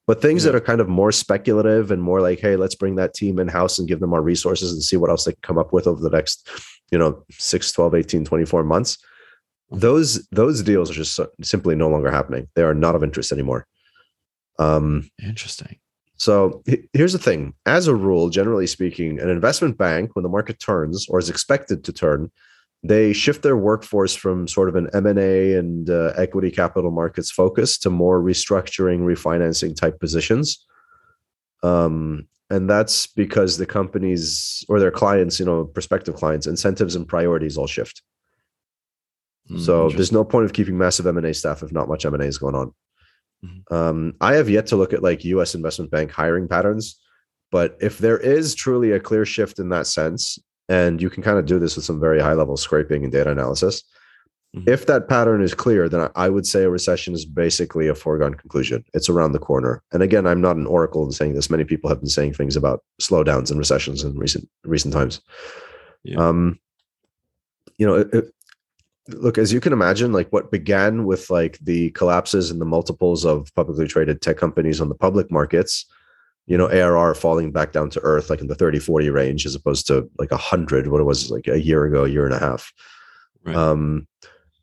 S1: But things
S2: Yeah.
S1: that are kind of more speculative and more like, hey, let's bring that team in house and give them our resources and see what else they can come up with over the next, you know, 6, 12, 18, 24 months. Those those deals are just simply no longer happening. They are not of interest anymore. Um,
S2: interesting
S1: so here's the thing. As a rule, generally speaking, an investment bank, when the market turns or is expected to turn, they shift their workforce from sort of an M&A and uh, equity capital markets focus to more restructuring, refinancing type positions. Um, and that's because the companies or their clients, you know, prospective clients, incentives and priorities all shift.
S2: Hmm,
S1: So there's no point of keeping massive M&A staff if not much M&A is going on.
S2: Mhm.
S1: Um, I have yet to look at like US investment bank hiring patterns, but if there is truly a clear shift in that sense, and you can kind of do this with some very high level scraping and data analysis,
S2: Mhm.
S1: if that pattern is clear, then I- I would say a recession is basically a foregone conclusion. It's around the corner. And again, I'm not an oracle in saying this. Many people have been saying things about slowdowns and recessions in recent recent times.
S2: Yeah.
S1: Um, you know, it, it- look as you can imagine like what began with like the collapses and the multiples of publicly traded tech companies on the public markets you know arr falling back down to earth like in the 30 40 range as opposed to like 100 what it was like a year ago a year and a half.
S2: Right.
S1: um,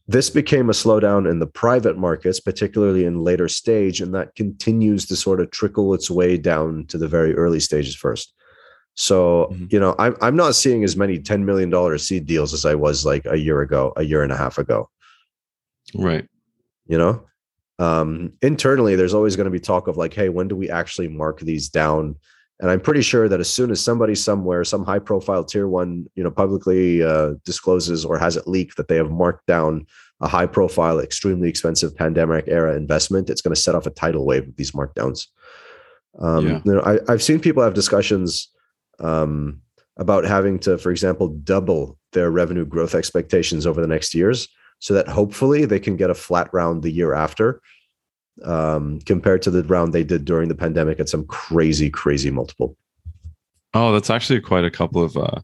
S1: this became a slowdown in the private markets particularly in later stage and that continues to sort of trickle its way down to the very early stages first. So
S2: Mhm.
S1: you know I'm, I'm not seeing as many $10 million seed deals as i was like a year ago a year and a half ago.
S2: Right.
S1: You know um internally there's always going to be talk of like hey when do we actually mark these down And I'm pretty sure that as soon as somebody somewhere, some high profile tier one, you know, publicly uh, discloses or has it leaked that they have marked down a high profile, extremely expensive pandemic era investment, it's going to set off a tidal wave of these markdowns. Um, yeah. You know, I, I've seen people have discussions um, about having to, for example, double their revenue growth expectations over the next years so that hopefully they can get a flat round the year after um, compared to the round they did during the pandemic at some crazy, crazy multiple.
S2: Oh, that's actually quite a couple of uh,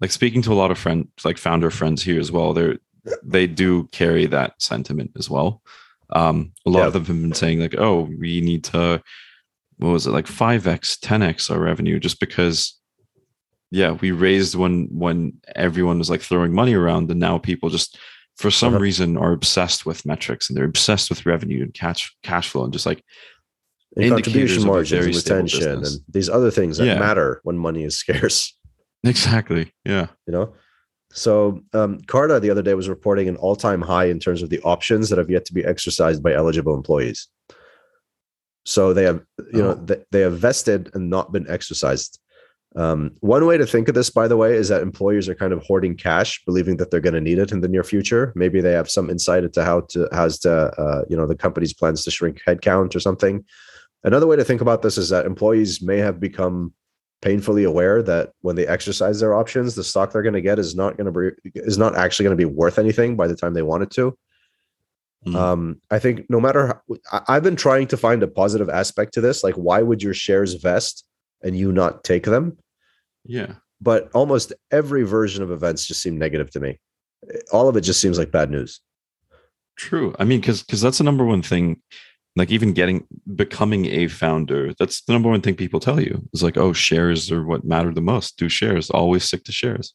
S2: like speaking to a lot of friends, like founder friends here as well. They're they do carry that sentiment as well. Um, a lot yeah. of them have been saying like, "Oh, we need to, what was it like, five x, ten x our revenue," just because, yeah, we raised when when everyone was like throwing money around, and now people just for some uh-huh. reason are obsessed with metrics and they're obsessed with revenue and cash cash flow and just like
S1: and contribution margins and retention and these other things that yeah. matter when money is *laughs* scarce.
S2: Exactly. Yeah.
S1: You know. So um, Carta the other day was reporting an all-time high in terms of the options that have yet to be exercised by eligible employees. So they have, you oh. know, they, they have vested and not been exercised. Um, one way to think of this, by the way, is that employers are kind of hoarding cash, believing that they're going to need it in the near future. Maybe they have some insight into how to how's to uh, you know the company's plans to shrink headcount or something. Another way to think about this is that employees may have become painfully aware that when they exercise their options, the stock they're going to get is not going to be is not actually going to be worth anything by the time they want it to. Mm. Um, I think no matter how, I've been trying to find a positive aspect to this. Like, why would your shares vest and you not take them?
S2: Yeah.
S1: But almost every version of events just seem negative to me. All of it just seems like bad news.
S2: True. I mean, because because that's the number one thing. Like even getting becoming a founder, that's the number one thing people tell you. It's like, oh, shares are what matter the most. Do shares. Always stick to shares.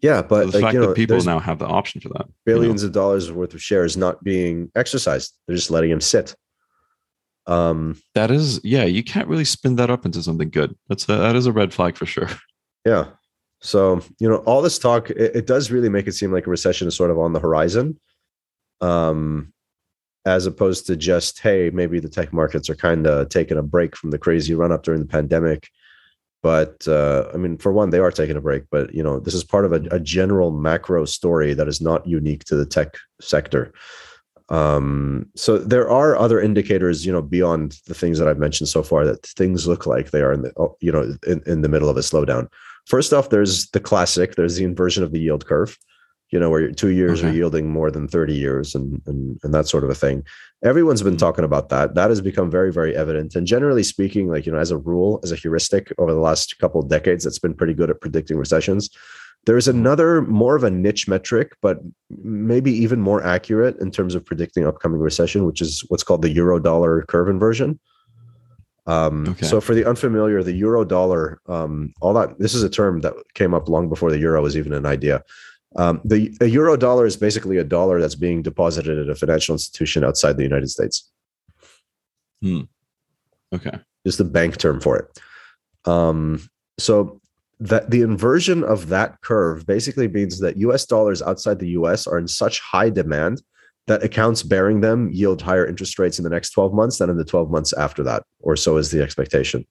S1: Yeah, but
S2: so the like, fact you know, that people now have the option for that.
S1: Billions
S2: you
S1: know? of dollars worth of shares not being exercised. They're just letting them sit.
S2: Um, that is, yeah, you can't really spin that up into something good. That's a, that is a red flag for sure. *laughs*
S1: Yeah. So, you know, all this talk, it, it, does really make it seem like a recession is sort of on the horizon. Um, as opposed to just, hey, maybe the tech markets are kind of taking a break from the crazy run up during the pandemic. But uh, I mean, for one, they are taking a break. But you know, this is part of a, a general macro story that is not unique to the tech sector. Um, so there are other indicators, you know, beyond the things that I've mentioned so far that things look like they are in the, you know, in, in the middle of a slowdown. First off, there's the classic. There's the inversion of the yield curve. You know, where two years okay. are yielding more than 30 years and, and and that sort of a thing. Everyone's been mm-hmm. talking about that. That has become very, very evident. And generally speaking, like, you know, as a rule, as a heuristic over the last couple of decades, that's been pretty good at predicting recessions. There's mm-hmm. another more of a niche metric, but maybe even more accurate in terms of predicting upcoming recession, which is what's called the euro dollar curve inversion. Um, okay. So for the unfamiliar, the euro dollar, um, all that this is a term that came up long before the euro was even an idea. Um, the a euro dollar is basically a dollar that's being deposited at a financial institution outside the United States.
S2: Hmm. Okay.
S1: Is the bank term for it. Um, so that the inversion of that curve basically means that US dollars outside the US are in such high demand that accounts bearing them yield higher interest rates in the next 12 months than in the 12 months after that, or so is the expectation.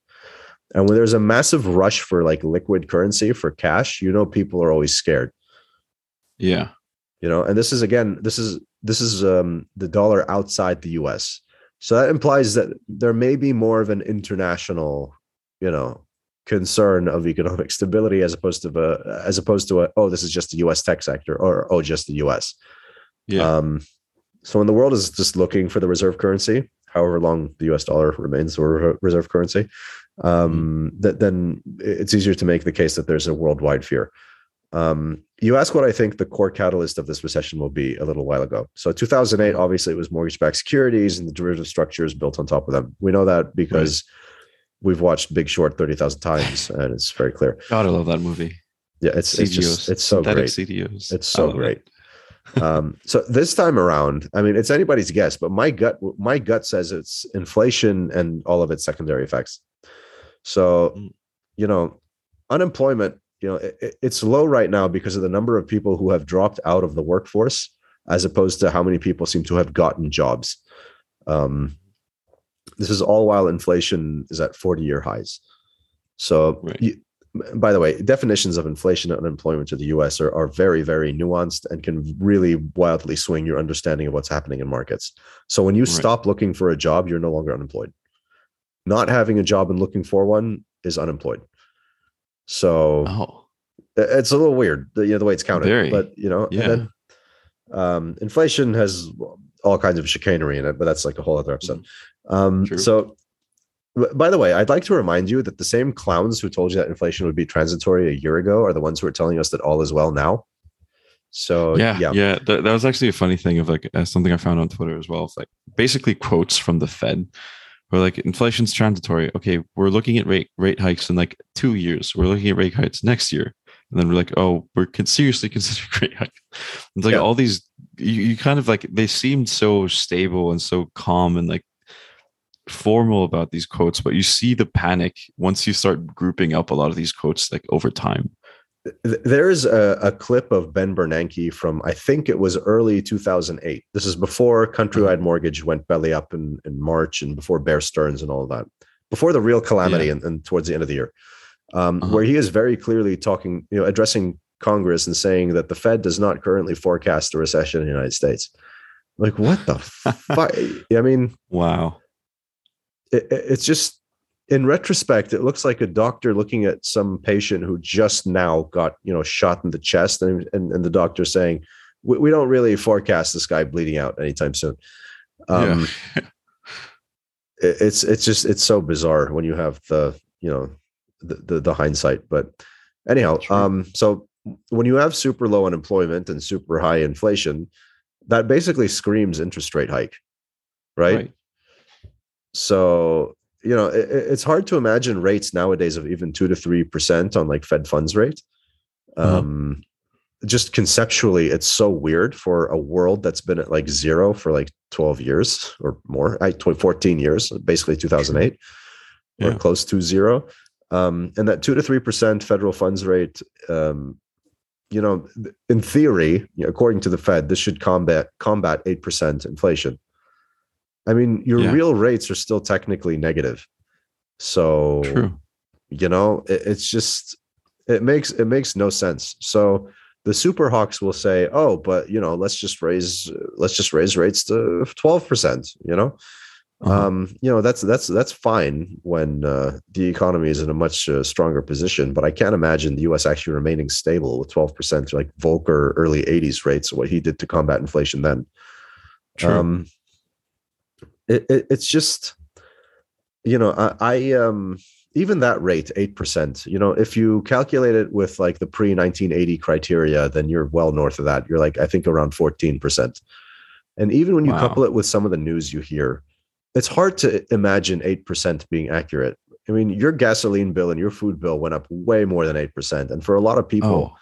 S1: And when there's a massive rush for like liquid currency for cash, you know, people are always scared.
S2: Yeah.
S1: You know, and this is again, this is this is um, the dollar outside the US. So that implies that there may be more of an international, you know, concern of economic *laughs* stability as opposed to a, as opposed to a, oh, this is just the US tech sector or oh, just the US. Yeah. Um, so when the world is just looking for the reserve currency, however long the US dollar remains the reserve currency, um, mm-hmm. that then it's easier to make the case that there's a worldwide fear. Um, you ask what I think the core catalyst of this recession will be a little while ago. So 2008, mm-hmm. obviously, it was mortgage-backed securities and the derivative structures built on top of them. We know that because right. we've watched Big Short 30,000 times, *laughs* and it's very clear.
S2: God, I love that movie.
S1: Yeah, it's CDOs, it's just it's so great.
S2: CDOs.
S1: It's so great. It um, so this time around, I mean, it's anybody's guess, but my gut, my gut says it's inflation and all of its secondary effects. So, mm. you know, unemployment, you know, it, it's low right now because of the number of people who have dropped out of the workforce, as opposed to how many people seem to have gotten jobs. Um, this is all while inflation is at 40 year highs. So,
S2: Right.
S1: you, by the way, definitions of inflation and unemployment to the US are, are very, very nuanced and can really wildly swing your understanding of what's happening in markets. So, when you
S2: Right.
S1: stop looking for a job, you're no longer unemployed. Not having a job and looking for one is unemployed. So,
S2: Oh,
S1: it's a little weird, the, you know, the way it's counted.
S2: Very.
S1: But, you know,
S2: Yeah.
S1: then um, inflation has all kinds of chicanery in it, but that's like a whole other episode. Um,
S2: True.
S1: so, by the way, I'd like to remind you that the same clowns who told you that inflation would be transitory a year ago are the ones who are telling us that all is well now. So,
S2: yeah,
S1: yeah,
S2: yeah. That, that was actually a funny thing of like uh, something I found on Twitter as well. It's like basically quotes from the Fed, where like inflation's transitory. Okay, we're looking at rate rate hikes in like two years. We're looking at rate hikes next year, and then we're like, oh, we're con- seriously *laughs* considering rate hike. It's like
S1: Yeah.
S2: all these. You, you kind of like they seemed so stable and so calm and like formal about these quotes, but you see the panic once you start grouping up a lot of these quotes like over time.
S1: There's a, a clip of Ben Bernanke from I think it was early 2008. This is before Countrywide Mortgage went belly up in, in March and before Bear Stearns and all of that, before the real calamity
S2: Yeah.
S1: and, and towards the end of the year, um,
S2: Uh-huh.
S1: where he is very clearly talking, you know, addressing Congress and saying that the Fed does not currently forecast a recession in the United States. Like what the *laughs* fuck? I mean,
S2: Wow.
S1: It, it- it's just in retrospect it looks like a doctor looking at some patient who just now got you know shot in the chest and and, and the doctor saying we, we don't really forecast this guy bleeding out anytime soon um *laughs* it- it's it's just it's so bizarre when you have the you know the the, the hindsight but anyhow um so when you have super low unemployment and super high inflation that basically screams interest rate hike right. right. So, you know, it, it- it's hard to imagine rates nowadays of even two to three percent on like Fed funds rate.
S2: Uh-huh.
S1: Um, just conceptually, it's so weird for a world that's been at like zero for like 12 years or more, I 12, 14 years, basically 2008 or
S2: Yeah.
S1: close to zero. Um, and that two to three percent federal funds rate, um, you know, in theory, according to the Fed, this should combat combat eight percent inflation. I mean, your
S2: Yeah.
S1: real rates are still technically negative. So
S2: True.
S1: you know, it, it's just it makes it makes no sense. So the super hawks will say, "Oh, but you know, let's just raise let's just raise rates to twelve percent." You know,
S2: Uh-huh.
S1: um, you know that's that's that's fine when uh, the economy is in a much uh, stronger position. But I can't imagine the U.S. actually remaining stable with twelve percent, like Volcker early '80s rates. What he did to combat inflation then.
S2: True.
S1: Um, it, it, it's just, you know, I, I um even that rate eight percent. You know, if you calculate it with like the pre 1980 criteria, then you're well north of that. You're like I think around fourteen percent. And even when you
S2: Wow.
S1: couple it with some of the news you hear, it's hard to imagine eight percent being accurate. I mean, your gasoline bill and your food bill went up way more than eight percent, and for a lot of people,
S2: oh,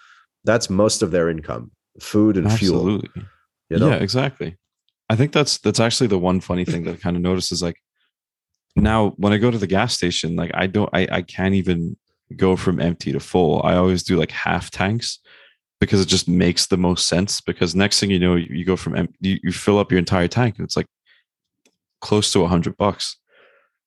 S1: that's most of their income, food and fuel. You know,
S2: Yeah, exactly. I think that's that's actually the one funny thing that I kind of notice is like now when I go to the gas station, like I don't I, I can't even go from empty to full. I always do like half tanks because it just makes the most sense. Because next thing you know, you, you go from empty, you, you fill up your entire tank and it's like close to a hundred bucks.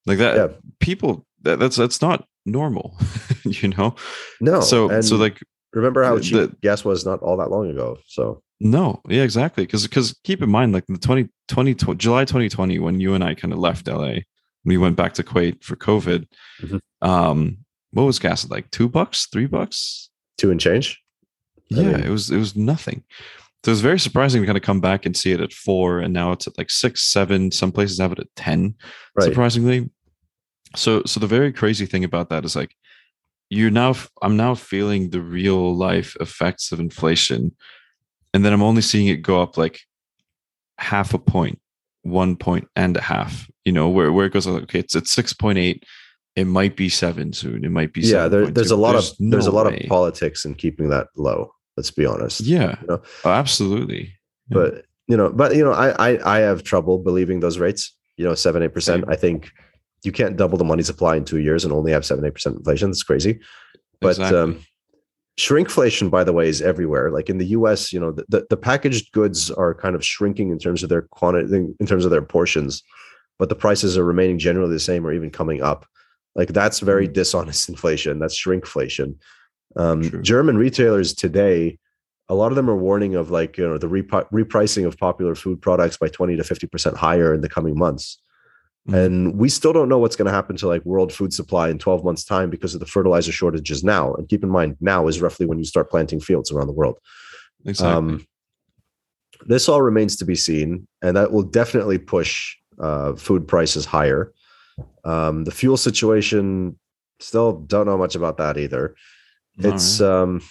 S2: Like that
S1: Yeah.
S2: people that, that's that's not normal, *laughs* you know?
S1: no.
S2: so so like
S1: remember how cheap
S2: the-
S1: gas was not all that long ago. So
S2: No, yeah, exactly. Because because keep in mind, like the 20, 20 July 2020, when you and I kind of left LA, we went back to Kuwait for COVID.
S1: Mhm.
S2: Um, what was gas like? Two bucks, three bucks?
S1: two and change. I
S2: Yeah,
S1: mean-
S2: it was it was nothing. So it was very surprising to kind of come back and see it at four, and now it's at like six, seven. Some places have it at ten.
S1: Right.
S2: Surprisingly. So so the very crazy thing about that is like you're now I'm now feeling the real life effects of inflation. And then I'm only seeing it go up like half a point, one point and a half, you know, where, where it goes like, okay, it's at 6.8. It might be seven soon. It might be
S1: yeah, there,
S2: 7.2,
S1: there's a lot of there's a lot
S2: way.
S1: of politics in keeping that low. Let's be honest.
S2: Yeah.
S1: you know?
S2: Oh, absolutely. Yeah.
S1: But you know, but you know, I I, I have trouble believing those rates. You know, seven eight percent. I think you can't double the money supply in two years and only have seven eight percent inflation. That's crazy. But
S2: Exactly.
S1: um, shrinkflation, by the way, is everywhere. Like in the U.S., you know, the, the, the packaged goods are kind of shrinking in terms of their quantity, in terms of their portions, but the prices are remaining generally the same or even coming up. Like that's very
S2: Mhm.
S1: dishonest *laughs* inflation. That's shrinkflation. Um,
S2: True.
S1: German retailers today, a lot of them are warning of like you know the repi- repricing of popular food products by twenty to fifty percent higher in the coming months.
S2: Mhm.
S1: And we still don't know what's going to happen to like world food supply in 12 months' time because of the fertilizer shortages now. And keep in mind, now is roughly when you start planting fields around the world.
S2: Exactly.
S1: Um, this all remains to be seen, and that will definitely push uh, food prices higher. Um, the fuel situation, still don't know much about that either.
S2: All
S1: It's
S2: right.
S1: um,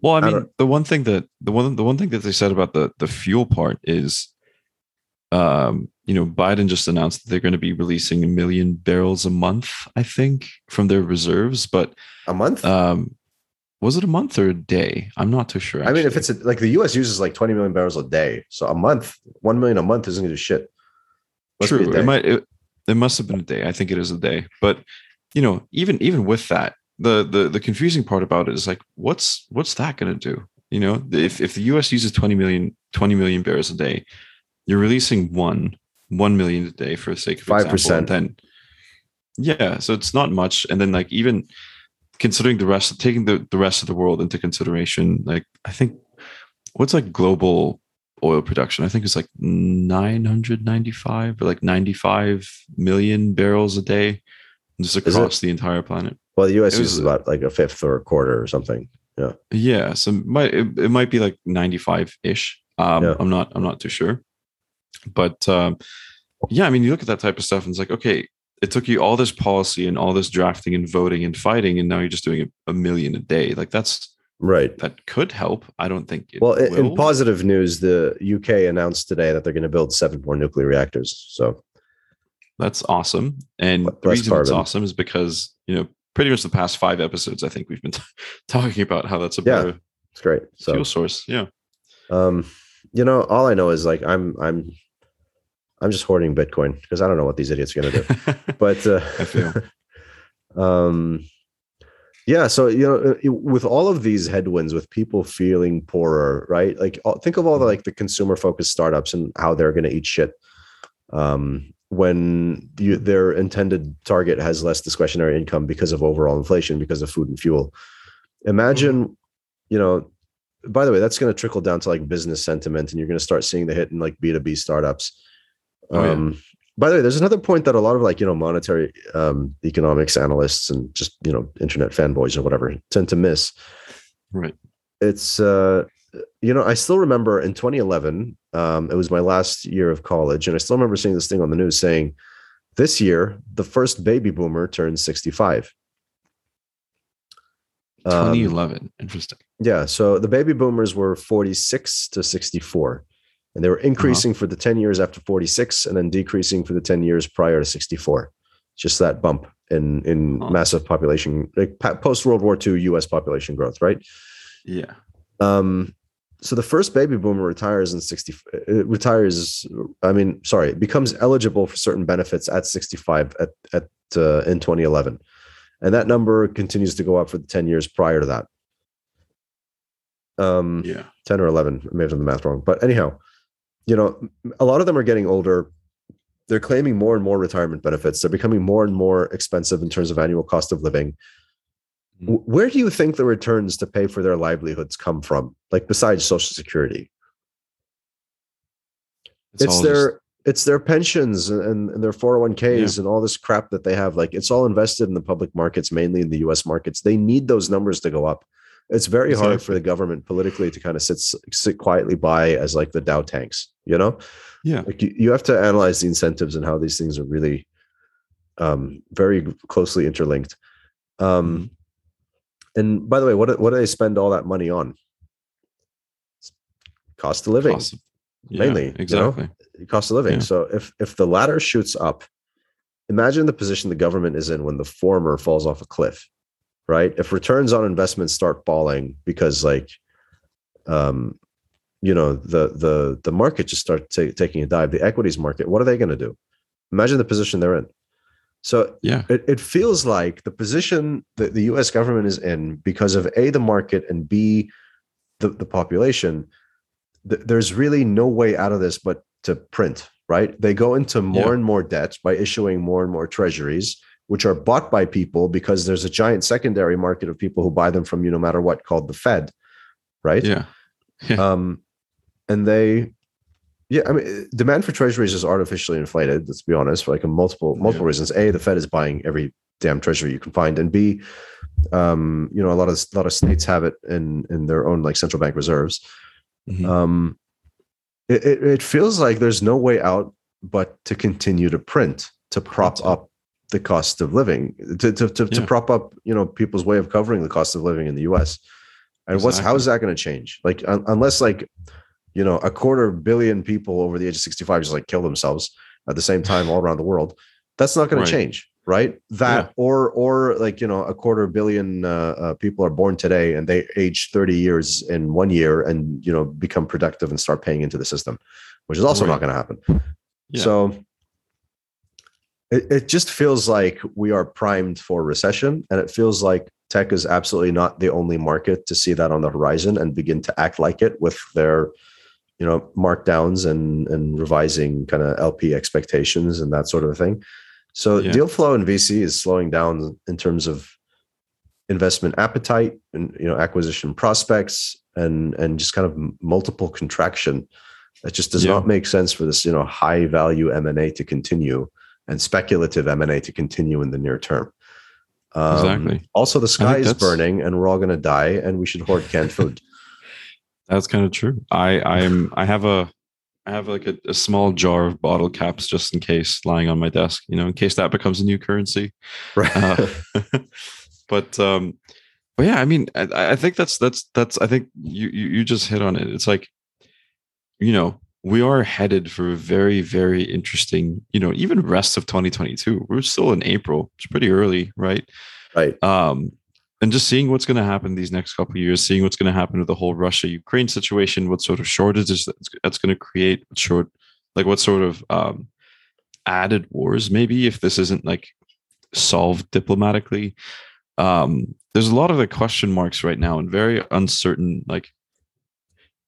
S2: well, I
S1: I
S2: mean,
S1: don't-
S2: the one thing that the one the one thing that they said about the the fuel part is, um, you know, Biden just announced that they're going to be releasing a million barrels a month, I think, from their reserves. But
S1: a month.
S2: um, was it a month or a day? I'm not too sure.
S1: I mean, if it's a, like the U.S. uses like 20 million barrels a day, so a month, one million a month isn't going to do shit. Must
S2: True. It might. It, it must have been a day. I think it is a day. But you know, even even with that, the the the confusing part about it is like, what's what's that going to do? You know, if if the U.S. uses 20 million 20 million barrels a day, you're releasing one one million a day for the sake of
S1: 5%.
S2: example, Then, yeah, so it's not much. And then like even considering the rest, taking the the rest of the world into consideration, like I think what's like global oil production. I think it's like 995 or like 95 million barrels a day just across the entire planet.
S1: well, the U.S. uses about like a fifth or a quarter or something.
S2: Yeah. Yeah, so it might it, it might be like 95 ish. Um,
S1: Yeah.
S2: I'm not I'm not too sure, but um, yeah, I mean, you look at that type of stuff and it's like, okay, it took you all this policy and all this drafting and voting and fighting, and now you're just doing a, a million a day. Like that's
S1: Right.
S2: that could help. I don't think it
S1: Well, in, in positive news, the UK announced today that they're going to build seven more nuclear reactors. So
S2: That's awesome. And
S1: Less
S2: the reason it's awesome is because, you know, pretty much the past five episodes, I think we've been *laughs* talking about how that's a
S1: Yeah. it's great. So,
S2: fuel source. Yeah.
S1: um, you know, all I know is like I'm, I'm, I'm just hoarding Bitcoin because I don't know what these idiots are going to do. *laughs* But uh, *laughs* um, yeah. So you know, uh, with all of these headwinds, with people feeling poorer, right? Like, think of all the like the consumer-focused startups and how they're going to eat shit. Um, when you, their intended target has less discretionary income because of overall inflation, because of food and fuel. Imagine, you know, by the way, that's going to trickle down to like business sentiment, and you're going to start seeing the hit in like B2B startups.
S2: Oh, yeah.
S1: Um, by the way, there's another point that a lot of like, you know, monetary um, economics analysts and just, you know, internet fanboys or whatever tend to miss.
S2: Right.
S1: It's, uh, you know, I still remember in 2011, um, it was my last year of college, and I still remember seeing this thing on the news saying, this year, the first baby boomer turns 65. Um,
S2: 2011. Interesting.
S1: yeah. So the baby boomers were 46 to 64. And they were increasing for the 10 years after 46 and then decreasing for the 10 years prior to 64. Just that bump in, in
S2: Huh.
S1: massive population, like post World War II US population growth, right?
S2: Yeah.
S1: Um, so the first baby boomer retires in 60, uh, retires, I mean, sorry, becomes eligible for certain benefits at 65 at, at uh, in 2011. And that number continues to go up for the 10 years prior to that. Um,
S2: Yeah.
S1: 10 or 11 I may have done the math wrong but anyhow you know a lot of them are getting older they're claiming more and more retirement benefits they're becoming more and more expensive in terms of annual cost of living
S2: Mhm.
S1: Where do you think the returns to pay for their livelihoods come from like besides social security it's,
S2: all
S1: their it's their pensions and, and their 401ks and all this crap that they have like it's all invested in the public markets mainly in the us markets. They need those numbers to go up. It's very hard for the government politically to kind of sit sit quietly by as like the dow tanks you know?
S2: Yeah.
S1: like you, you have to analyze the incentives and how these things are really um very closely interlinked. Um and by the way what do- what do they spend all that money on? Cost of living.
S2: Cost of- yeah,
S1: mainly, you know? Cost of living.
S2: Yeah.
S1: So if if the latter shoots up, imagine the position the government is in when the former falls off a cliff, right? If returns on investments start falling because like um you know the the the market just starts ta- taking a dive, the equities market, what are they going to do? Imagine the position they're in. So
S2: Yeah.
S1: it, it feels like the position that the US government is in because of A, the market, and B, the, the population, th- there's really no way out of this but to print, right? They go into more
S2: Yeah.
S1: and more debt by issuing more and more treasuries, which are bought by people because there's a giant secondary market of people who buy them from you no matter what called the Fed, right?
S2: Yeah.
S1: Um, and they, yeah, I mean, demand for treasuries is artificially inflated. Let's be honest, for like a multiple multiple
S2: Yeah.
S1: reasons. A, the Fed is buying every damn treasury you can find, and B, um, you know, a lot of a lot of states have it in in their own like central bank reserves.
S2: Mhm.
S1: Um, it, it it feels like there's no way out but to continue to print to prop
S2: That's
S1: up the cost of living to to to, to prop up you know people's way of covering the cost of living in the U.S. And what's how
S2: Exactly.
S1: is that going to change? Like un- unless like you know a quarter billion people over the age of 65 just like kill themselves at the same time all around the world, that's not going
S2: Right.
S1: to change, right? That
S2: Yeah.
S1: or or like you know a quarter billion uh, uh, people are born today and they age 30 years in one year and you know become productive and start paying into the system, which is also not going to happen.
S2: Yeah.
S1: So it, it just feels like we are primed for recession. And it feels like tech is absolutely not the only market to see that on the horizon and begin to act like it with their, you know, markdowns and and revising kind of LP expectations and that sort of thing. So
S2: Yeah.
S1: deal flow in VC is slowing down in terms of investment appetite and you know acquisition prospects and and just kind of multiple contraction it just does
S2: Yeah.
S1: not make sense for this you know high value m&a to continue and speculative m&a to continue in the near term um,
S2: Exactly.
S1: also the sky is
S2: that's-
S1: burning and we're all going to die and we should hoard canned food *laughs*
S2: That's kind of true. I I'm I have a I have like a, a small jar of bottle caps just in case lying on my desk, you know, in case that becomes a new currency.
S1: right
S2: Uh, *laughs* but um but yeah, I mean I, I think that's that's that's I think you, you you just hit on it. It's like you know, we are headed for a very, very interesting, you know, even rest of 2022. We're still in April. It's pretty early, right?
S1: right
S2: um, and just seeing what's going to happen these next couple of years, seeing what's going to happen with the whole Russia Ukraine situation, what sort of shortages that's, going to create, what short, like what sort of um, added wars, maybe if this isn't like solved diplomatically. Um, there's a lot of like question marks right now and very uncertain, like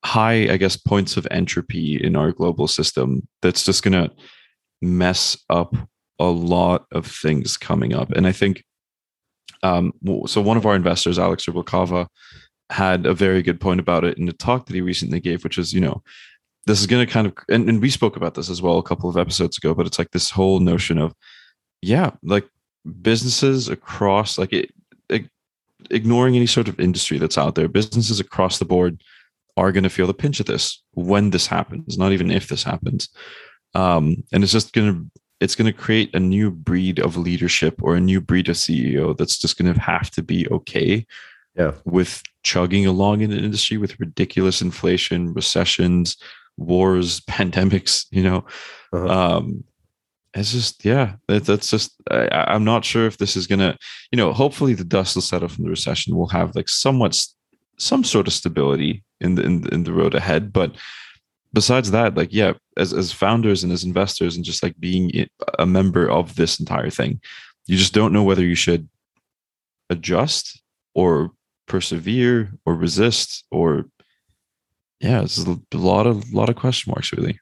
S2: high, I guess, points of entropy in our global system that's just going to mess up a lot of things coming up. And I think um, so one of our investors, Alex Rubalcava, had a very good point about it in the talk that he recently gave, which is, you know, this is going to kind of, and, and we spoke about this as well a couple of episodes ago, but it's like this whole notion of, yeah, like businesses across, like it, ig- ignoring any sort of industry that's out there, businesses across the board are going to feel the pinch of this when this happens, not even if this happens. Um, and it's just going to it's going to create a new breed of leadership or a new breed of CEO that's just going to have to be okay
S1: Yeah.
S2: with chugging along in an industry with ridiculous inflation, recessions, wars, *laughs* pandemics, you know.
S1: Uh-huh.
S2: Um it's just yeah, that, that's just I, I'm not sure if this is gonna, you know, hopefully the dust will settle from the recession. We'll have like somewhat some sort of stability in the in, in the road ahead, but besides that, like yeah, as as founders and as investors and just like being a member of this entire thing, you just don't know whether you should adjust or persevere or resist or yeah, it's a lot of lot of question marks really.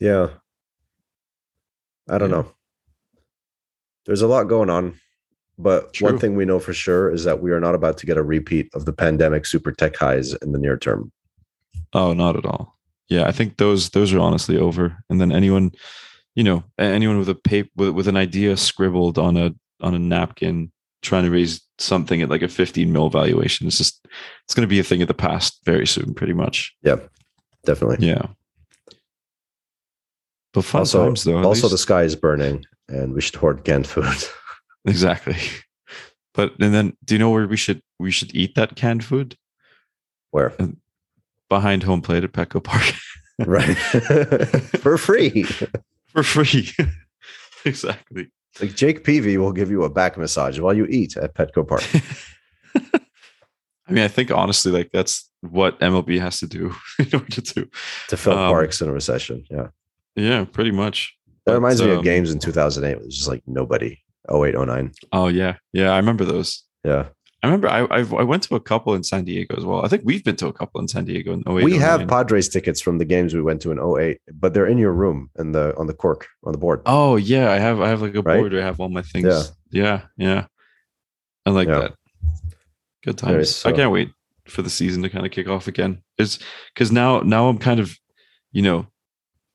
S1: Yeah. I don't
S2: Yeah.
S1: know. There's a lot going on, but one thing we know for sure is that we are not about to get a repeat of the pandemic super tech highs in the near term.
S2: Oh, not at all. Yeah, I think those those are honestly over. And then anyone, you know, anyone with a paper with, with an idea scribbled on a on a napkin trying to raise something at like a 15 mil valuation, it's just it's going to be a thing of the past very soon, pretty much.
S1: Yeah, definitely.
S2: Yeah. But fun
S1: also,
S2: times though.
S1: also the sky is burning and we should hoard canned food. *laughs*
S2: exactly. But and then do you know where we should we should eat that canned food
S1: Where?
S2: Uh, behind home plate at Petco Park *laughs*
S1: right. *laughs* for free. *laughs*
S2: for free? exactly.
S1: Like Jake Peavy will give you a back massage while you eat at Petco Park.
S2: I mean, I think honestly, like that's what MLB has to do in order to.
S1: to fill
S2: Um,
S1: parks in a recession. Yeah.
S2: Yeah, pretty much.
S1: That
S2: But,
S1: reminds me of
S2: um,
S1: games in 2008. It was just like nobody. 08, 09.
S2: Oh yeah, yeah. I remember those.
S1: Yeah.
S2: I remember I I've, I went to a couple in San Diego as well. I think we've been to a couple in San Diego in 08.
S1: we oh have
S2: 09.
S1: Padres tickets from the games we went to in 08, but they're in your room in the on the cork on the board.
S2: Oh yeah, I have I have like a
S1: Right?
S2: board where I have all my things.
S1: Yeah.
S2: Yeah, yeah. I like
S1: Yeah.
S2: that. Good times. I
S1: so.
S2: can't wait for the season to kind of kick off again. It's because now now I'm kind of, you know,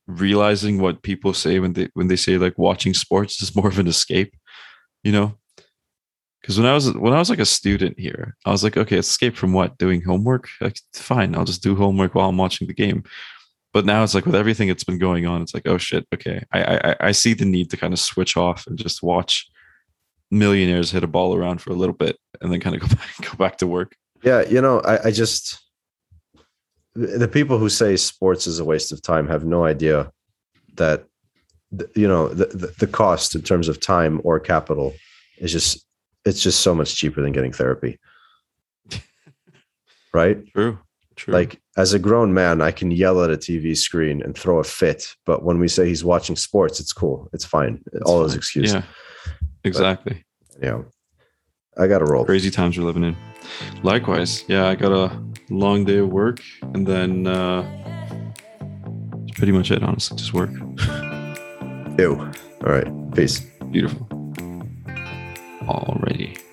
S2: realizing what people say when they when they say like watching sports is more of an escape, you know. Because when I was when I was like a student here, I was like, okay, escape from what? Doing homework? Like, fine, I'll just do homework while I'm watching the game. But now it's like with everything that's been going on, it's like, oh shit, okay. I I, I see the need to kind of switch off and just watch millionaires hit a ball around for a little bit and then kind of go *laughs* back go back to work.
S1: Yeah, you know, I, I just the people who say sports is a waste of time have no idea that you know the, the the cost in terms of time or capital is just it's just so much cheaper than getting therapy. *laughs* right?
S2: True. True.
S1: Like as a grown man, I can yell at a TV screen and throw a fit, but when we say he's watching sports, it's cool. It's fine.
S2: It's
S1: All those
S2: fine.
S1: excuses.
S2: Yeah. Exactly.
S1: Yeah. I got to roll.
S2: Crazy times we're living in. Likewise. Yeah, I got a long day of work and then uh pretty much it, honestly. Just work. *laughs*
S1: Ew. All right. Peace.
S2: Beautiful already.